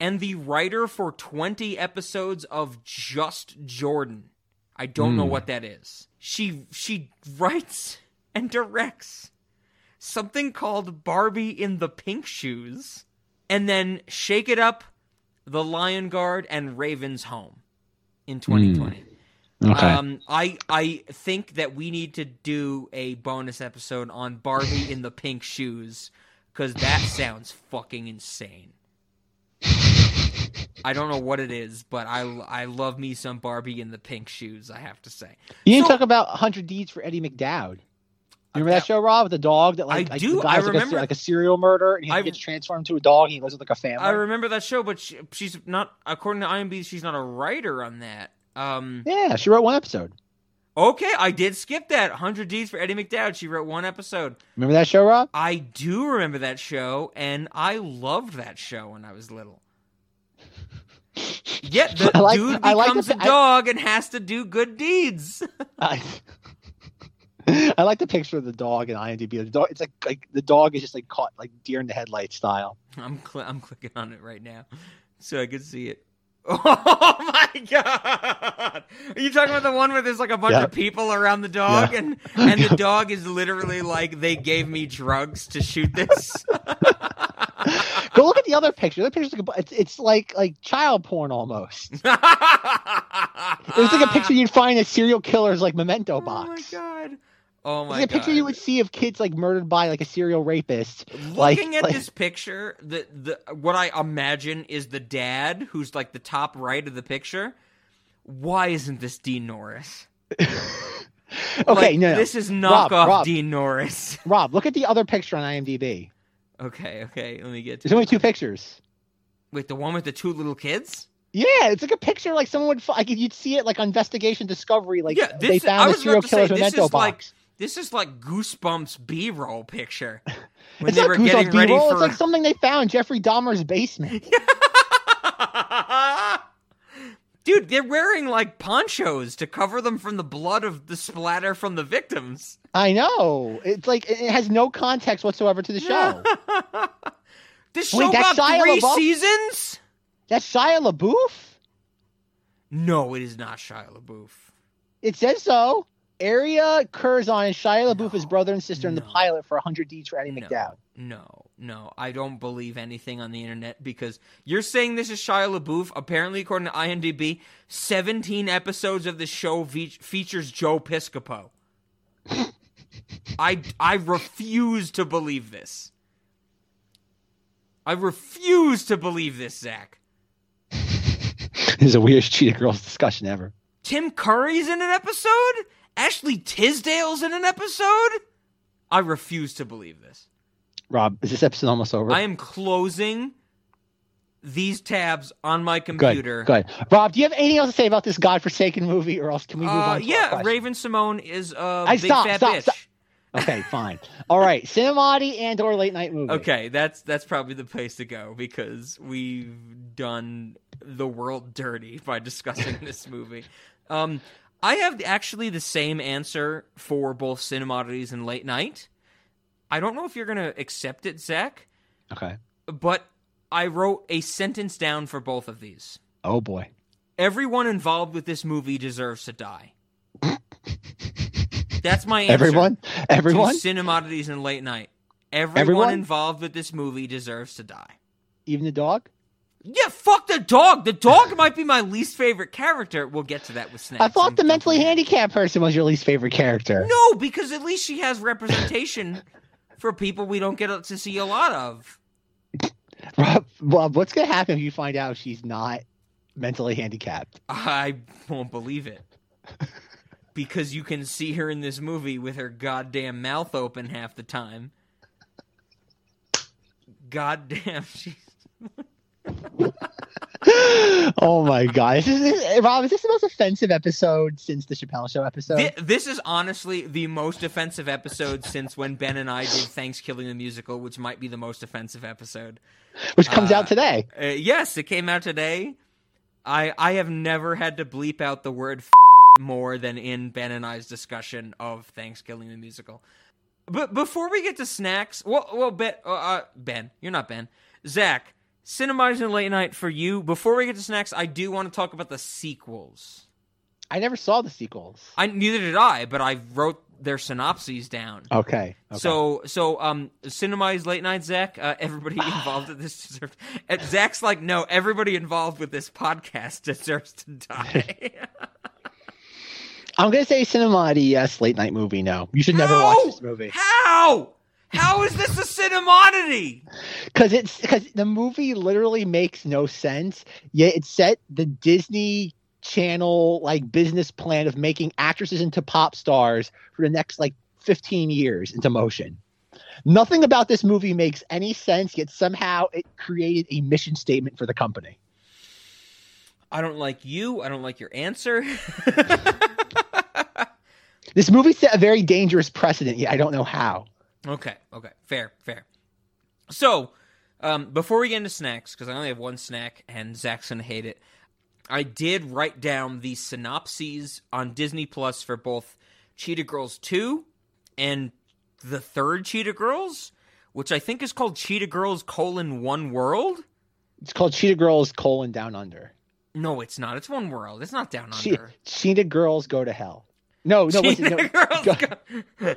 and the writer for 20 episodes of Just Jordan. I don't know Hmm. what that is. She she writes and directs something called Barbie in the Pink Shoes. and then Shake It Up, The Lion Guard, and Raven's Home in 2020. Okay. Um, I I think that we need to do a bonus episode on Barbie in the pink shoes because that [laughs] sounds fucking insane. I don't know what it is, but I I love me some Barbie in the pink shoes. I have to say. you didn't So- talk about 100 Deeds for Eddie McDowd. Remember that show, Rob, with the dog that like, I like, do, the guy's I like, a, like a serial murder and he I- gets transformed into a dog and he lives with like a family. I remember that show, but she, she's not. According to IMDb, she's not a writer on that. Um, yeah, she wrote one episode. okay, I did skip that. Hundred D's for Eddie McDowd. She wrote one episode. Remember that show, Rob? I do remember that show, and I loved that show when I was little. [laughs] Yet the like- dude I like the becomes a I- dog and has to do good deeds. [laughs] I, [laughs] I like the picture of the dog in IMDb. The dog, it's like like the dog is just like caught like deer in the headlight style. I'm cl- I'm clicking on it right now, so I can see it. [laughs] Oh my god! Are you talking about the one where there's like a bunch Yeah. of people around the dog, Yeah. and and the [laughs] dog is literally like they gave me drugs to shoot this? Go look at the other picture. The picture's like a, it's it's like like child porn almost. It's like a picture you'd find in a serial killer's like memento box. Oh my god! Oh It's my like a picture god! you would see of kids like murdered by like a serial rapist. like, Looking at like- this picture, the the what I imagine is the dad who's like the top right of the picture. Why isn't this Dean Norris? [laughs] okay, Like, no, no. this is Rob, knockoff Rob, Dean Norris. [laughs] Rob, look at the other picture on IMDb. Okay, okay, let me get There's only two pictures. Wait, the one with the two little kids? Yeah, it's like a picture like someone would like you'd see it like on Investigation Discovery. Like yeah, they this I found the serial about to say killer's memento is like box. This is like Goosebumps B-roll picture [laughs] when it's they were Goosebumps getting B-roll, for. It's like something they found in Jeffrey Dahmer's basement. [laughs] Dude, they're wearing like ponchos to cover them from the blood of the splatter from the victims. I know. It's like it has no context whatsoever to the show. [laughs] This show that's got three LaBeouf? seasons? That's Shia LaBeouf. No, it is not Shia LaBeouf. It says so. Aria Curzon and Shia LaBeouf LaBeouf's brother and sister in the pilot for 100 Deeds for Eddie McDowd. No, no, I don't believe anything on the internet because you're saying this is Shia LaBeouf. Apparently, according to IMDb, 17 episodes of the show fe- features Joe Piscopo. I I refuse to believe this. I refuse to believe this, Zach. [laughs] this is the weirdest Cheetah Girls discussion ever. Tim Curry's in an episode? Ashley Tisdale's in an episode? I refuse to believe this. Rob, is this episode almost over? I am closing these tabs on my computer. good. Rob, do you have anything else to say about this godforsaken movie, or else can we move Uh, on? To yeah. Raven-Symoné is a I big stop, fat stop, bitch. stop. Okay, fine. All right, [laughs] Cinemodity and or late night movie. Okay, that's that's probably the place to go because we've done the world dirty by discussing this movie. Um, I have actually the same answer for both Cinemodities and Late Night. I don't know if you're gonna accept it, Zach, Okay. but I wrote a sentence down for both of these. Oh boy. Everyone involved with this movie deserves to die. [laughs] That's my answer. Everyone? Everyone? To Cinemodities and Late Night. Everyone, Everyone? involved with this movie deserves to die. Even the dog? Yeah, fuck the dog. The dog might be my least favorite character. We'll get to that with Snacks. I thought the mentally handicapped person was your least favorite character. No, because at least she has representation [laughs] for people we don't get to see a lot of. [laughs] Rob, Rob, what's gonna happen if you find out she's not mentally handicapped? I won't believe it. Because you can see her in this movie with her goddamn mouth open half the time. Goddamn, [laughs] she's. Oh my god! This is, Rob, is this the most offensive episode since the Chappelle Show episode? Thi- this is honestly the most offensive episode since when Ben and I did Thanksgiving the musical, which might be the most offensive episode. Which comes Uh, out today. Uh, yes, it came out today. I I have never had to bleep out the word f- more than in Ben and I's discussion of Thanksgiving the musical. But before we get to snacks, well, well, Ben, uh, uh, Ben, you're not Ben, Zach. Cinemizing and late night for you. Before we get to snacks, I do want to talk about the sequels. I never saw the sequels. I neither did I, but I wrote their synopses down. Okay. okay. So, so, um, Cinema's late night, Zach. Uh, everybody [laughs] involved in this deserves. And Zach's like, no, everybody involved with this podcast [laughs] deserves to die. [laughs] I'm gonna say Cinemodity, yes. Late night movie, no. You should never watch this movie How? How is this a cinemodity? because it's because the movie literally makes no sense. Yet it set the Disney Channel like business plan of making actresses into pop stars for the next like 15 years into motion. Nothing about this movie makes any sense. Yet somehow it created a mission statement for the company. I don't like you. I don't like your answer. [laughs] This movie set a very dangerous precedent. Yet I don't know how. Okay, okay, fair, fair. So, um, before we get into snacks, because I only have one snack and Zach's gonna hate it, I did write down the synopses on Disney Plus for both Cheetah Girls 2 and the third Cheetah Girls, which I think is called Cheetah Girls colon One World. It's called Cheetah Girls: colon Down Under. No, it's not. It's One World. It's not Down Che- Under. Cheetah Girls go to hell. No, no, what's it, no Girls go- go-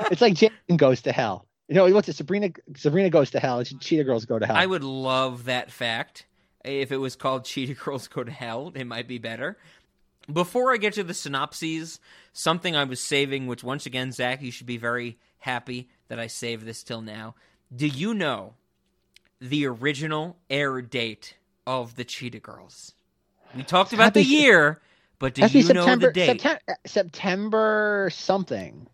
[laughs] it's like Jason goes to hell. No, what's it? Sabrina Sabrina goes to hell. Cheetah Girls go to hell. I would love that fact. If it was called Cheetah Girls Go to Hell, it might be better. Before I get to the synopses, something I was saving, which once again, Zach, you should be very happy that I saved this till now. Do you know the original air date of the Cheetah Girls? We talked about the year, but do to you be know September, the date? Septem- uh, September something.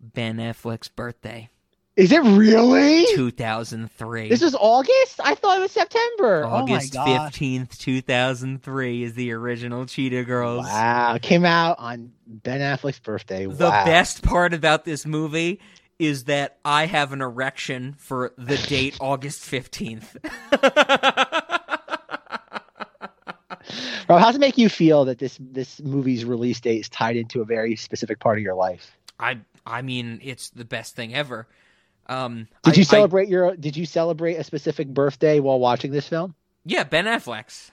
Ben Affleck's birthday, Is it really? 2003. This is August? I thought it was September. Oh August oh 15th, 2003 is the original Cheetah Girls. Wow. Came out on Ben Affleck's birthday. The best part about this movie is that I have an erection for the date August 15th. [laughs] Bro, how does it make you feel that this this movie's release date is tied into a very specific part of your life? I I mean, it's the best thing ever. Um Did I- you I- celebrate your did you celebrate a specific birthday while watching this film? yeah, Ben Affleck's.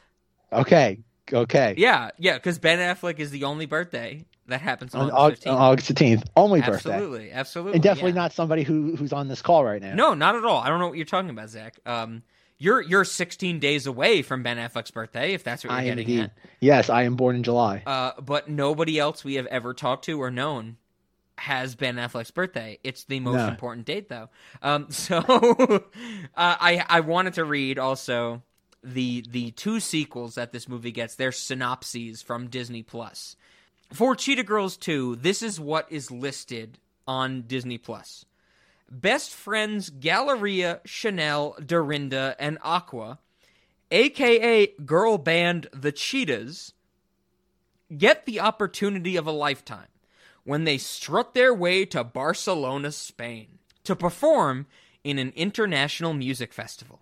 Okay. Okay. Yeah, yeah, cuz Ben Affleck is the only birthday that happens on, On August August, 15th. August 15th. Only birthday. absolutely, absolutely. And definitely yeah. not somebody who who's on this call right now. No, not at all. I don't know what you're talking about, Zach. Um you're you're 16 days away from Ben Affleck's birthday if that's what you're I getting indeed. at. Yes, I am born in July. Uh, but nobody else we have ever talked to or known has Ben Affleck's birthday. It's the most No. important date, though. Um, [laughs] so uh, I I wanted to read also the the two sequels that this movie gets. Their synopses from Disney Plus. For Cheetah Girls 2, this is what is listed on Disney Plus. Best friends Galleria, Chanel, Dorinda, and Aqua, aka girl band The Cheetahs, get the opportunity of a lifetime when they strut their way to Barcelona, Spain, to perform in an international music festival.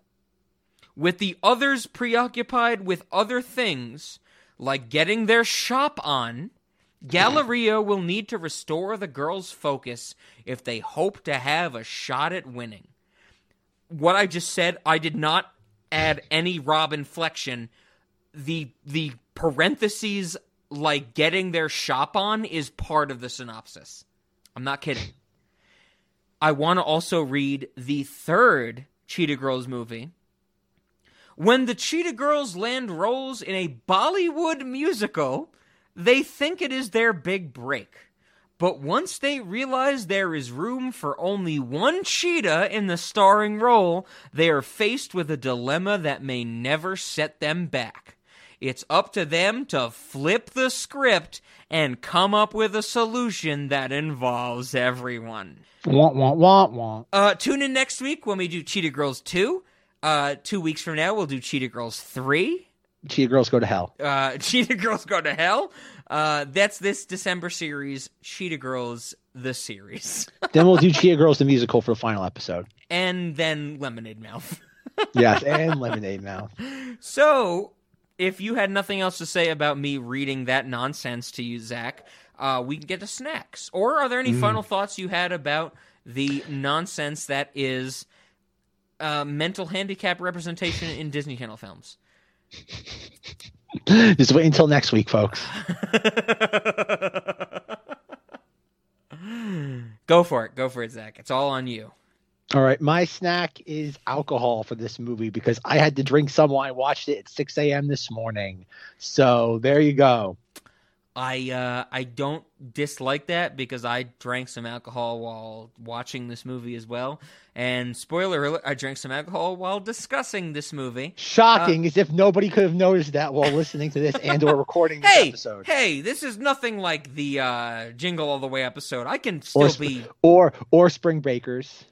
With the others preoccupied with other things, like getting their shop on, Galleria will need to restore the girls' focus if they hope to have a shot at winning. What I just said, I did not add any Rob inflection. The the parentheses like getting their shop on is part of the synopsis. I'm not kidding. I want to also read the third Cheetah Girls movie. When the Cheetah Girls land roles in a Bollywood musical, they think it is their big break. But once they realize there is room for only one cheetah in the starring role, they are faced with a dilemma that may never set them back. It's up to them to flip the script and come up with a solution that involves everyone. Want want want want. Uh, tune in next week when we do Cheetah Girls 2. Uh, two weeks from now, we'll do Cheetah Girls 3. Cheetah girls go to hell. Uh, [laughs] Cheetah Girls Go to Hell. Uh, that's this December series, Cheetah Girls, the series. [laughs] then we'll do [laughs] Cheetah Girls the musical for the final episode. and then Lemonade Mouth. Yes, and Lemonade Mouth. So, if you had nothing else to say about me reading that nonsense to you, Zach, uh, we can get to snacks. Or are there any Mm. final thoughts you had about the nonsense that is uh, mental handicap representation in Disney Channel films? [laughs] Just wait until next week, folks. [laughs] Go for it. Go for it, Zach. It's all on you. All right, my snack is alcohol for this movie because I had to drink some while I watched it at 6 a.m. this morning. So there you go. I uh, I don't dislike that because I drank some alcohol while watching this movie as well. And spoiler alert, I drank some alcohol while discussing this movie. Shocking, as if nobody could have noticed that while listening to this and or [laughs] recording this Hey, episode. hey, this is nothing like the uh, Jingle All the Way episode. I can still Or, sp- be. or or spring breakers.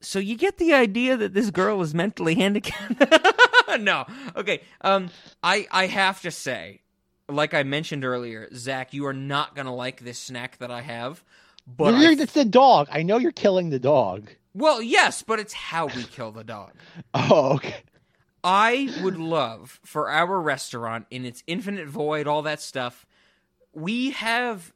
So you get the idea that this girl is mentally handicapped? [laughs] no. Okay. Um, I I have to say, like I mentioned earlier, Zach, you are not gonna like this snack that I have. But I it's the dog. I know you're killing the dog. Well, yes, but it's how we kill the dog. [laughs] Oh, okay. I would love for our restaurant in its infinite void, all that stuff. We have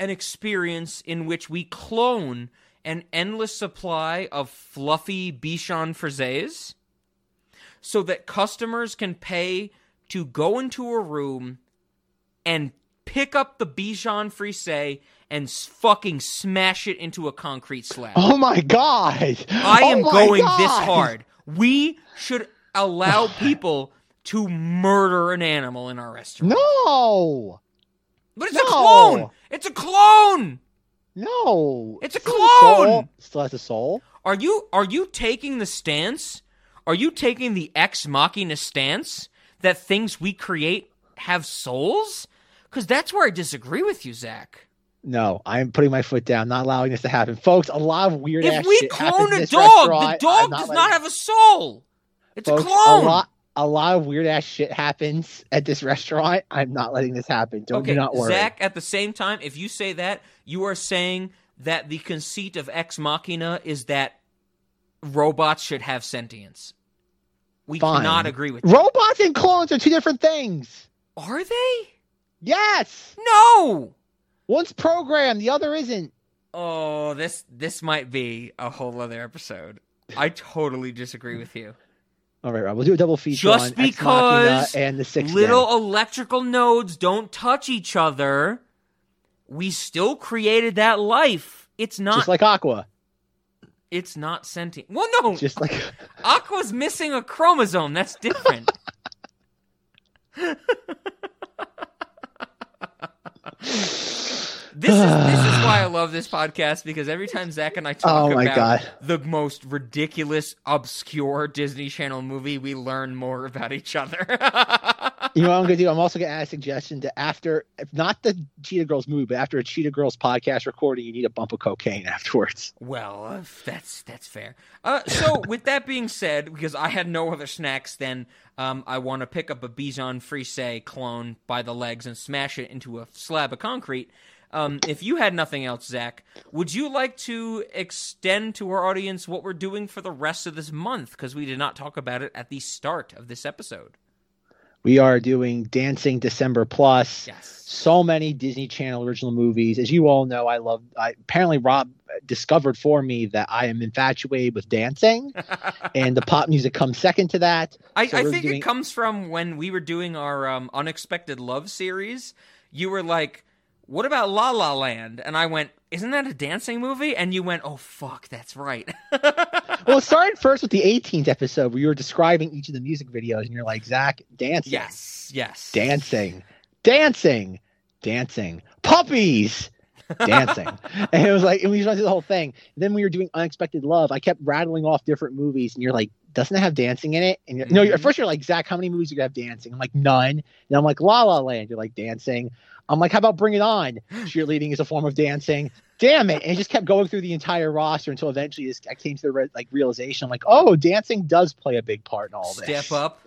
an experience in which we clone an endless supply of fluffy Bichon Frisés so that customers can pay to go into a room and pick up the Bichon Frisé and fucking smash it into a concrete slab. Oh my god! I Oh am my going this hard. We should allow [sighs] people to murder an animal in our restaurant. No, But it's No. a clone. It's a clone. no, It's a Still clone! Still has a soul. Are you are you taking the stance? Are you taking the ex machina stance that things we create have souls? Because that's where I disagree with you, Zach. No, I'm putting my foot down. Not allowing this to happen, folks. A lot of weird. If ass we shit clone happens a dog, the dog I'm does not have a soul. It's folks, a clone. lot, a lot of weird ass shit happens at this restaurant. I'm not letting this happen. Don't okay, do not worry. Zach, at the same time, if you say that, you are saying that the conceit of Ex Machina is that robots should have sentience. We Fine. cannot agree with that. Robots and clones are two different things. Are they? Yes. No. One's programmed, the other isn't. Oh, this this might be a whole other episode. I totally disagree with you. All right, Rob. We'll do a double feature Just on Ex Machina because and the six little electrical nodes don't touch each other, we still created that life. It's not just like Aqua. it's not sentient. Well, no, Just like Aqua's missing a chromosome. That's different. [laughs] This is this is why I [sighs] love this podcast because every time Zach and I talk Oh my about God. the most ridiculous, obscure Disney Channel movie, we learn more about each other. you know what I'm gonna do? [laughs] I'm also gonna add a suggestion to after if not the Cheetah Girls movie, but after a Cheetah Girls podcast recording, you need a bump of cocaine afterwards. well, uh, that's that's fair. Uh, so [laughs] with that being said, because I had no other snacks, then um, I want to pick up a Bichon Frise clone by the legs and smash it into a slab of concrete. Um, if you had nothing else, Zach, would you like to extend to our audience what we're doing for the rest of this month? Because we did not talk about it at the start of this episode. We are doing Dancing December Plus. Yes. So many Disney Channel original movies. As you all know, I love. I, apparently, Rob discovered for me that I am infatuated with dancing, [laughs] and the pop music comes second to that. I, So I think doing- it comes from when we were doing our um, unexpected love series. You were like, "What about La La Land?" And I went, "Isn't that a dancing movie?" And you went, "Oh fuck, that's right." [laughs] well, it started first with the 18th episode where you were describing each of the music videos, and you're like, Zach, dancing. yes, yes, dancing, dancing, dancing, puppies, dancing. [laughs] and it was like, and we just went through the whole thing. And then we were doing Unexpected Love. I kept rattling off different movies, and you're like, doesn't it have dancing in it? And you're, no, at mm-hmm. first you're like, Zach, how many movies do you have dancing? I'm like, none. And I'm like, La La Land. You're like, dancing. I'm like, how about Bring It On? Cheerleading is a form of dancing. Damn it! And it just kept going through the entire roster until eventually I came to the re- like realization. I'm like, oh, dancing does play a big part in all this. Step up,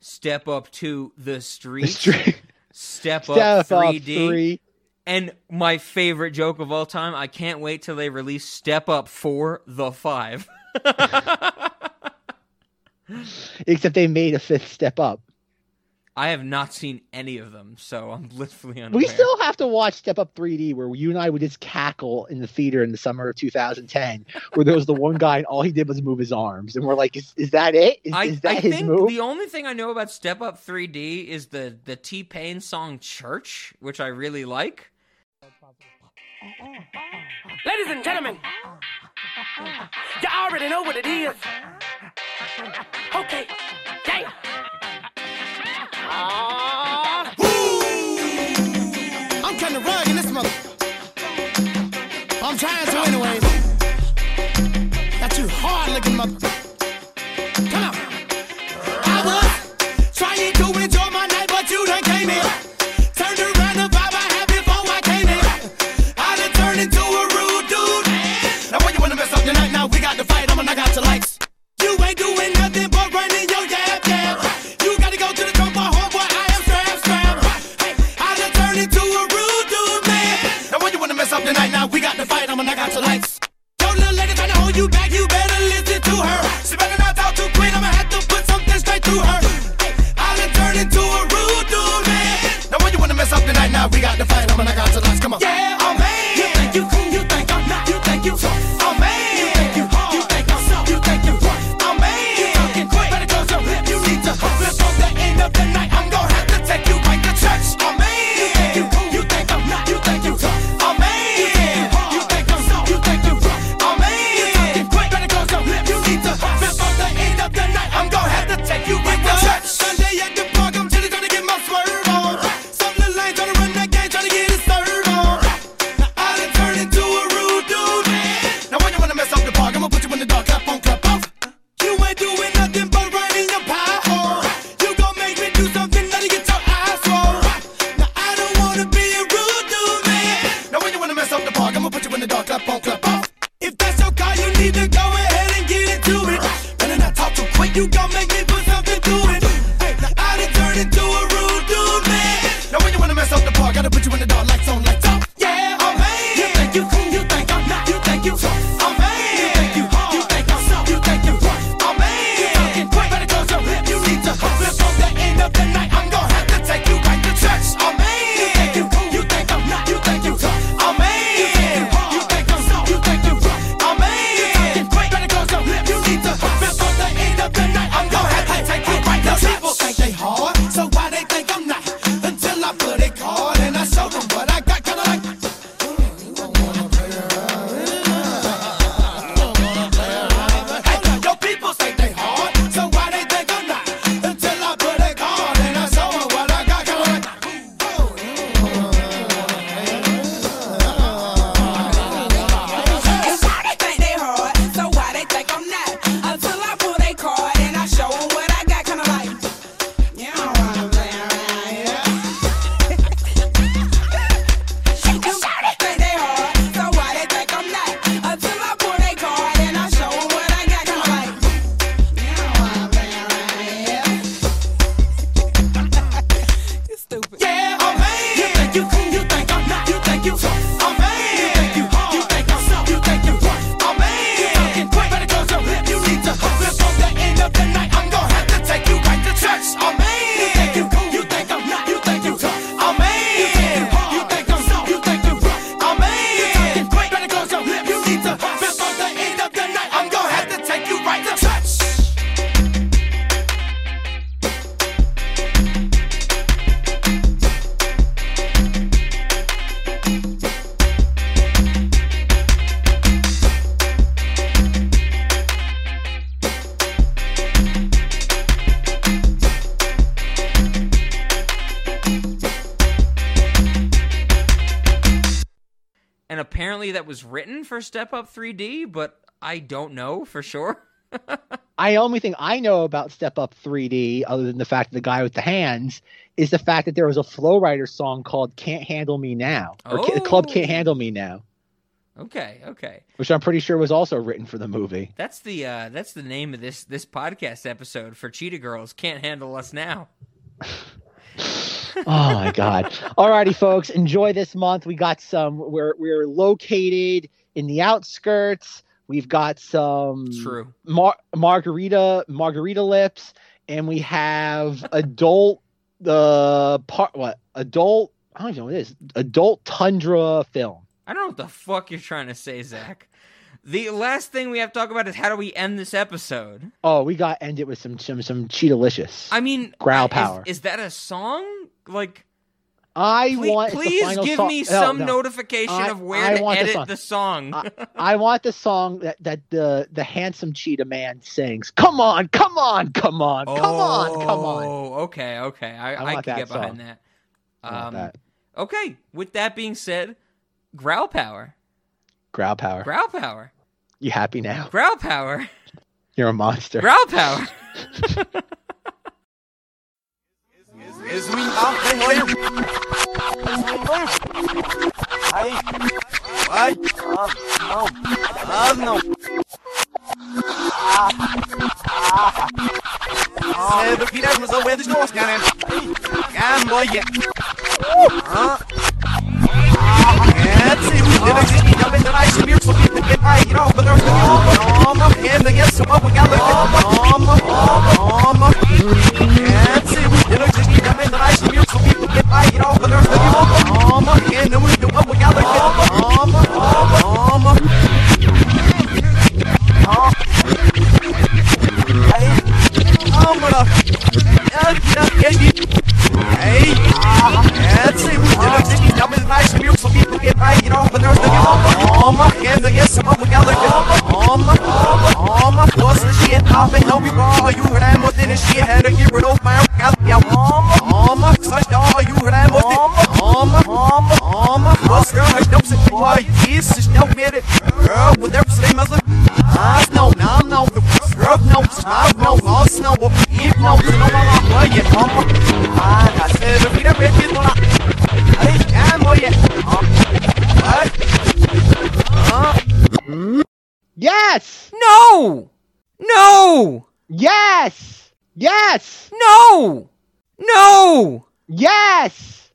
step up to the street, Step step, up up 3D. three. And my favorite joke of all time, I can't wait till they release Step Up for the 5. [laughs] Except they made a fifth step up. I have not seen any of them, so I'm literally unaware. We still have to watch Step Up 3D, where you and I would just cackle in the theater in the summer of 2010, where there was the one guy and all he did was move his arms, and we're like, "Is, is that it? Is, I, is that I his move?" The only thing I know about Step Up 3D is the the T Pain song "Church," which I really like. Ladies and gentlemen, you already know what it is. Okay, yeah. Uh, woo! I'm kinda rug this mother. I'm trying to anyways. Got you hard looking mother. Come on. I was trying to enjoy my night, but you done came in. that was written for Step Up 3D, but I don't know for sure. [laughs] I only thing I know about Step Up 3D, other than the fact the guy with the hands, is the fact that there was a Flo Rida song called "Can't Handle Me Now" or oh. "The Club oh. Can't Handle Me Now." Okay, okay. Which I'm pretty sure was also written for the movie. That's the uh, that's the name of this this podcast episode for Cheetah Girls. Can't handle us now. [laughs] oh my God. All righty, folks. Enjoy this month. We got some, we're, we're located in the outskirts. We've got some True. Mar- margarita, margarita lips, and we have adult, the uh, part, what? Adult, I don't even know what it is. Adult Tundra film. I don't know what the fuck you're trying to say, Zach. The last thing we have to talk about is how do we end this episode? Oh, we got end it with some some some cheetalicious. I mean, growl power. Is, is that a song? Like, I please, want please give song- me some no. notification I- of where I to want the edit song. the song. I, [laughs] I want the song that, that the the handsome cheetah man sings. Come on, come on, come on, come on, come on. Oh, okay, okay. I, I can get behind song. that. Um, that. Okay, with that being said, growl power. Growl power. Growl power. You happy now? Growl power. You're a monster. Growl power. [laughs] Is we out there? Ai, ai, ah, não, ah, não. É do filho, mas eu é dos nossos, cara. Gamboia. Ah. É, sim, deve existir, já vendrá esse mil, só que tem aí, não, mas eu estou Toma, renda, e esse papo, galera. Toma, toma. É, shit. Had to get rid of my Mama, such dog. You heard I'm within. Mama, Mama, Mama, what's I don't say why. This is no minute. Girl, with their same as a. I know, now, no, the girl, no, I know, all snow, if no, you know, I'm like, yeah, Mama. Ah, I said, if you don't get it, well, I am, boy, yeah. Yes. No. No. Yes. Yes. No. No. Yes.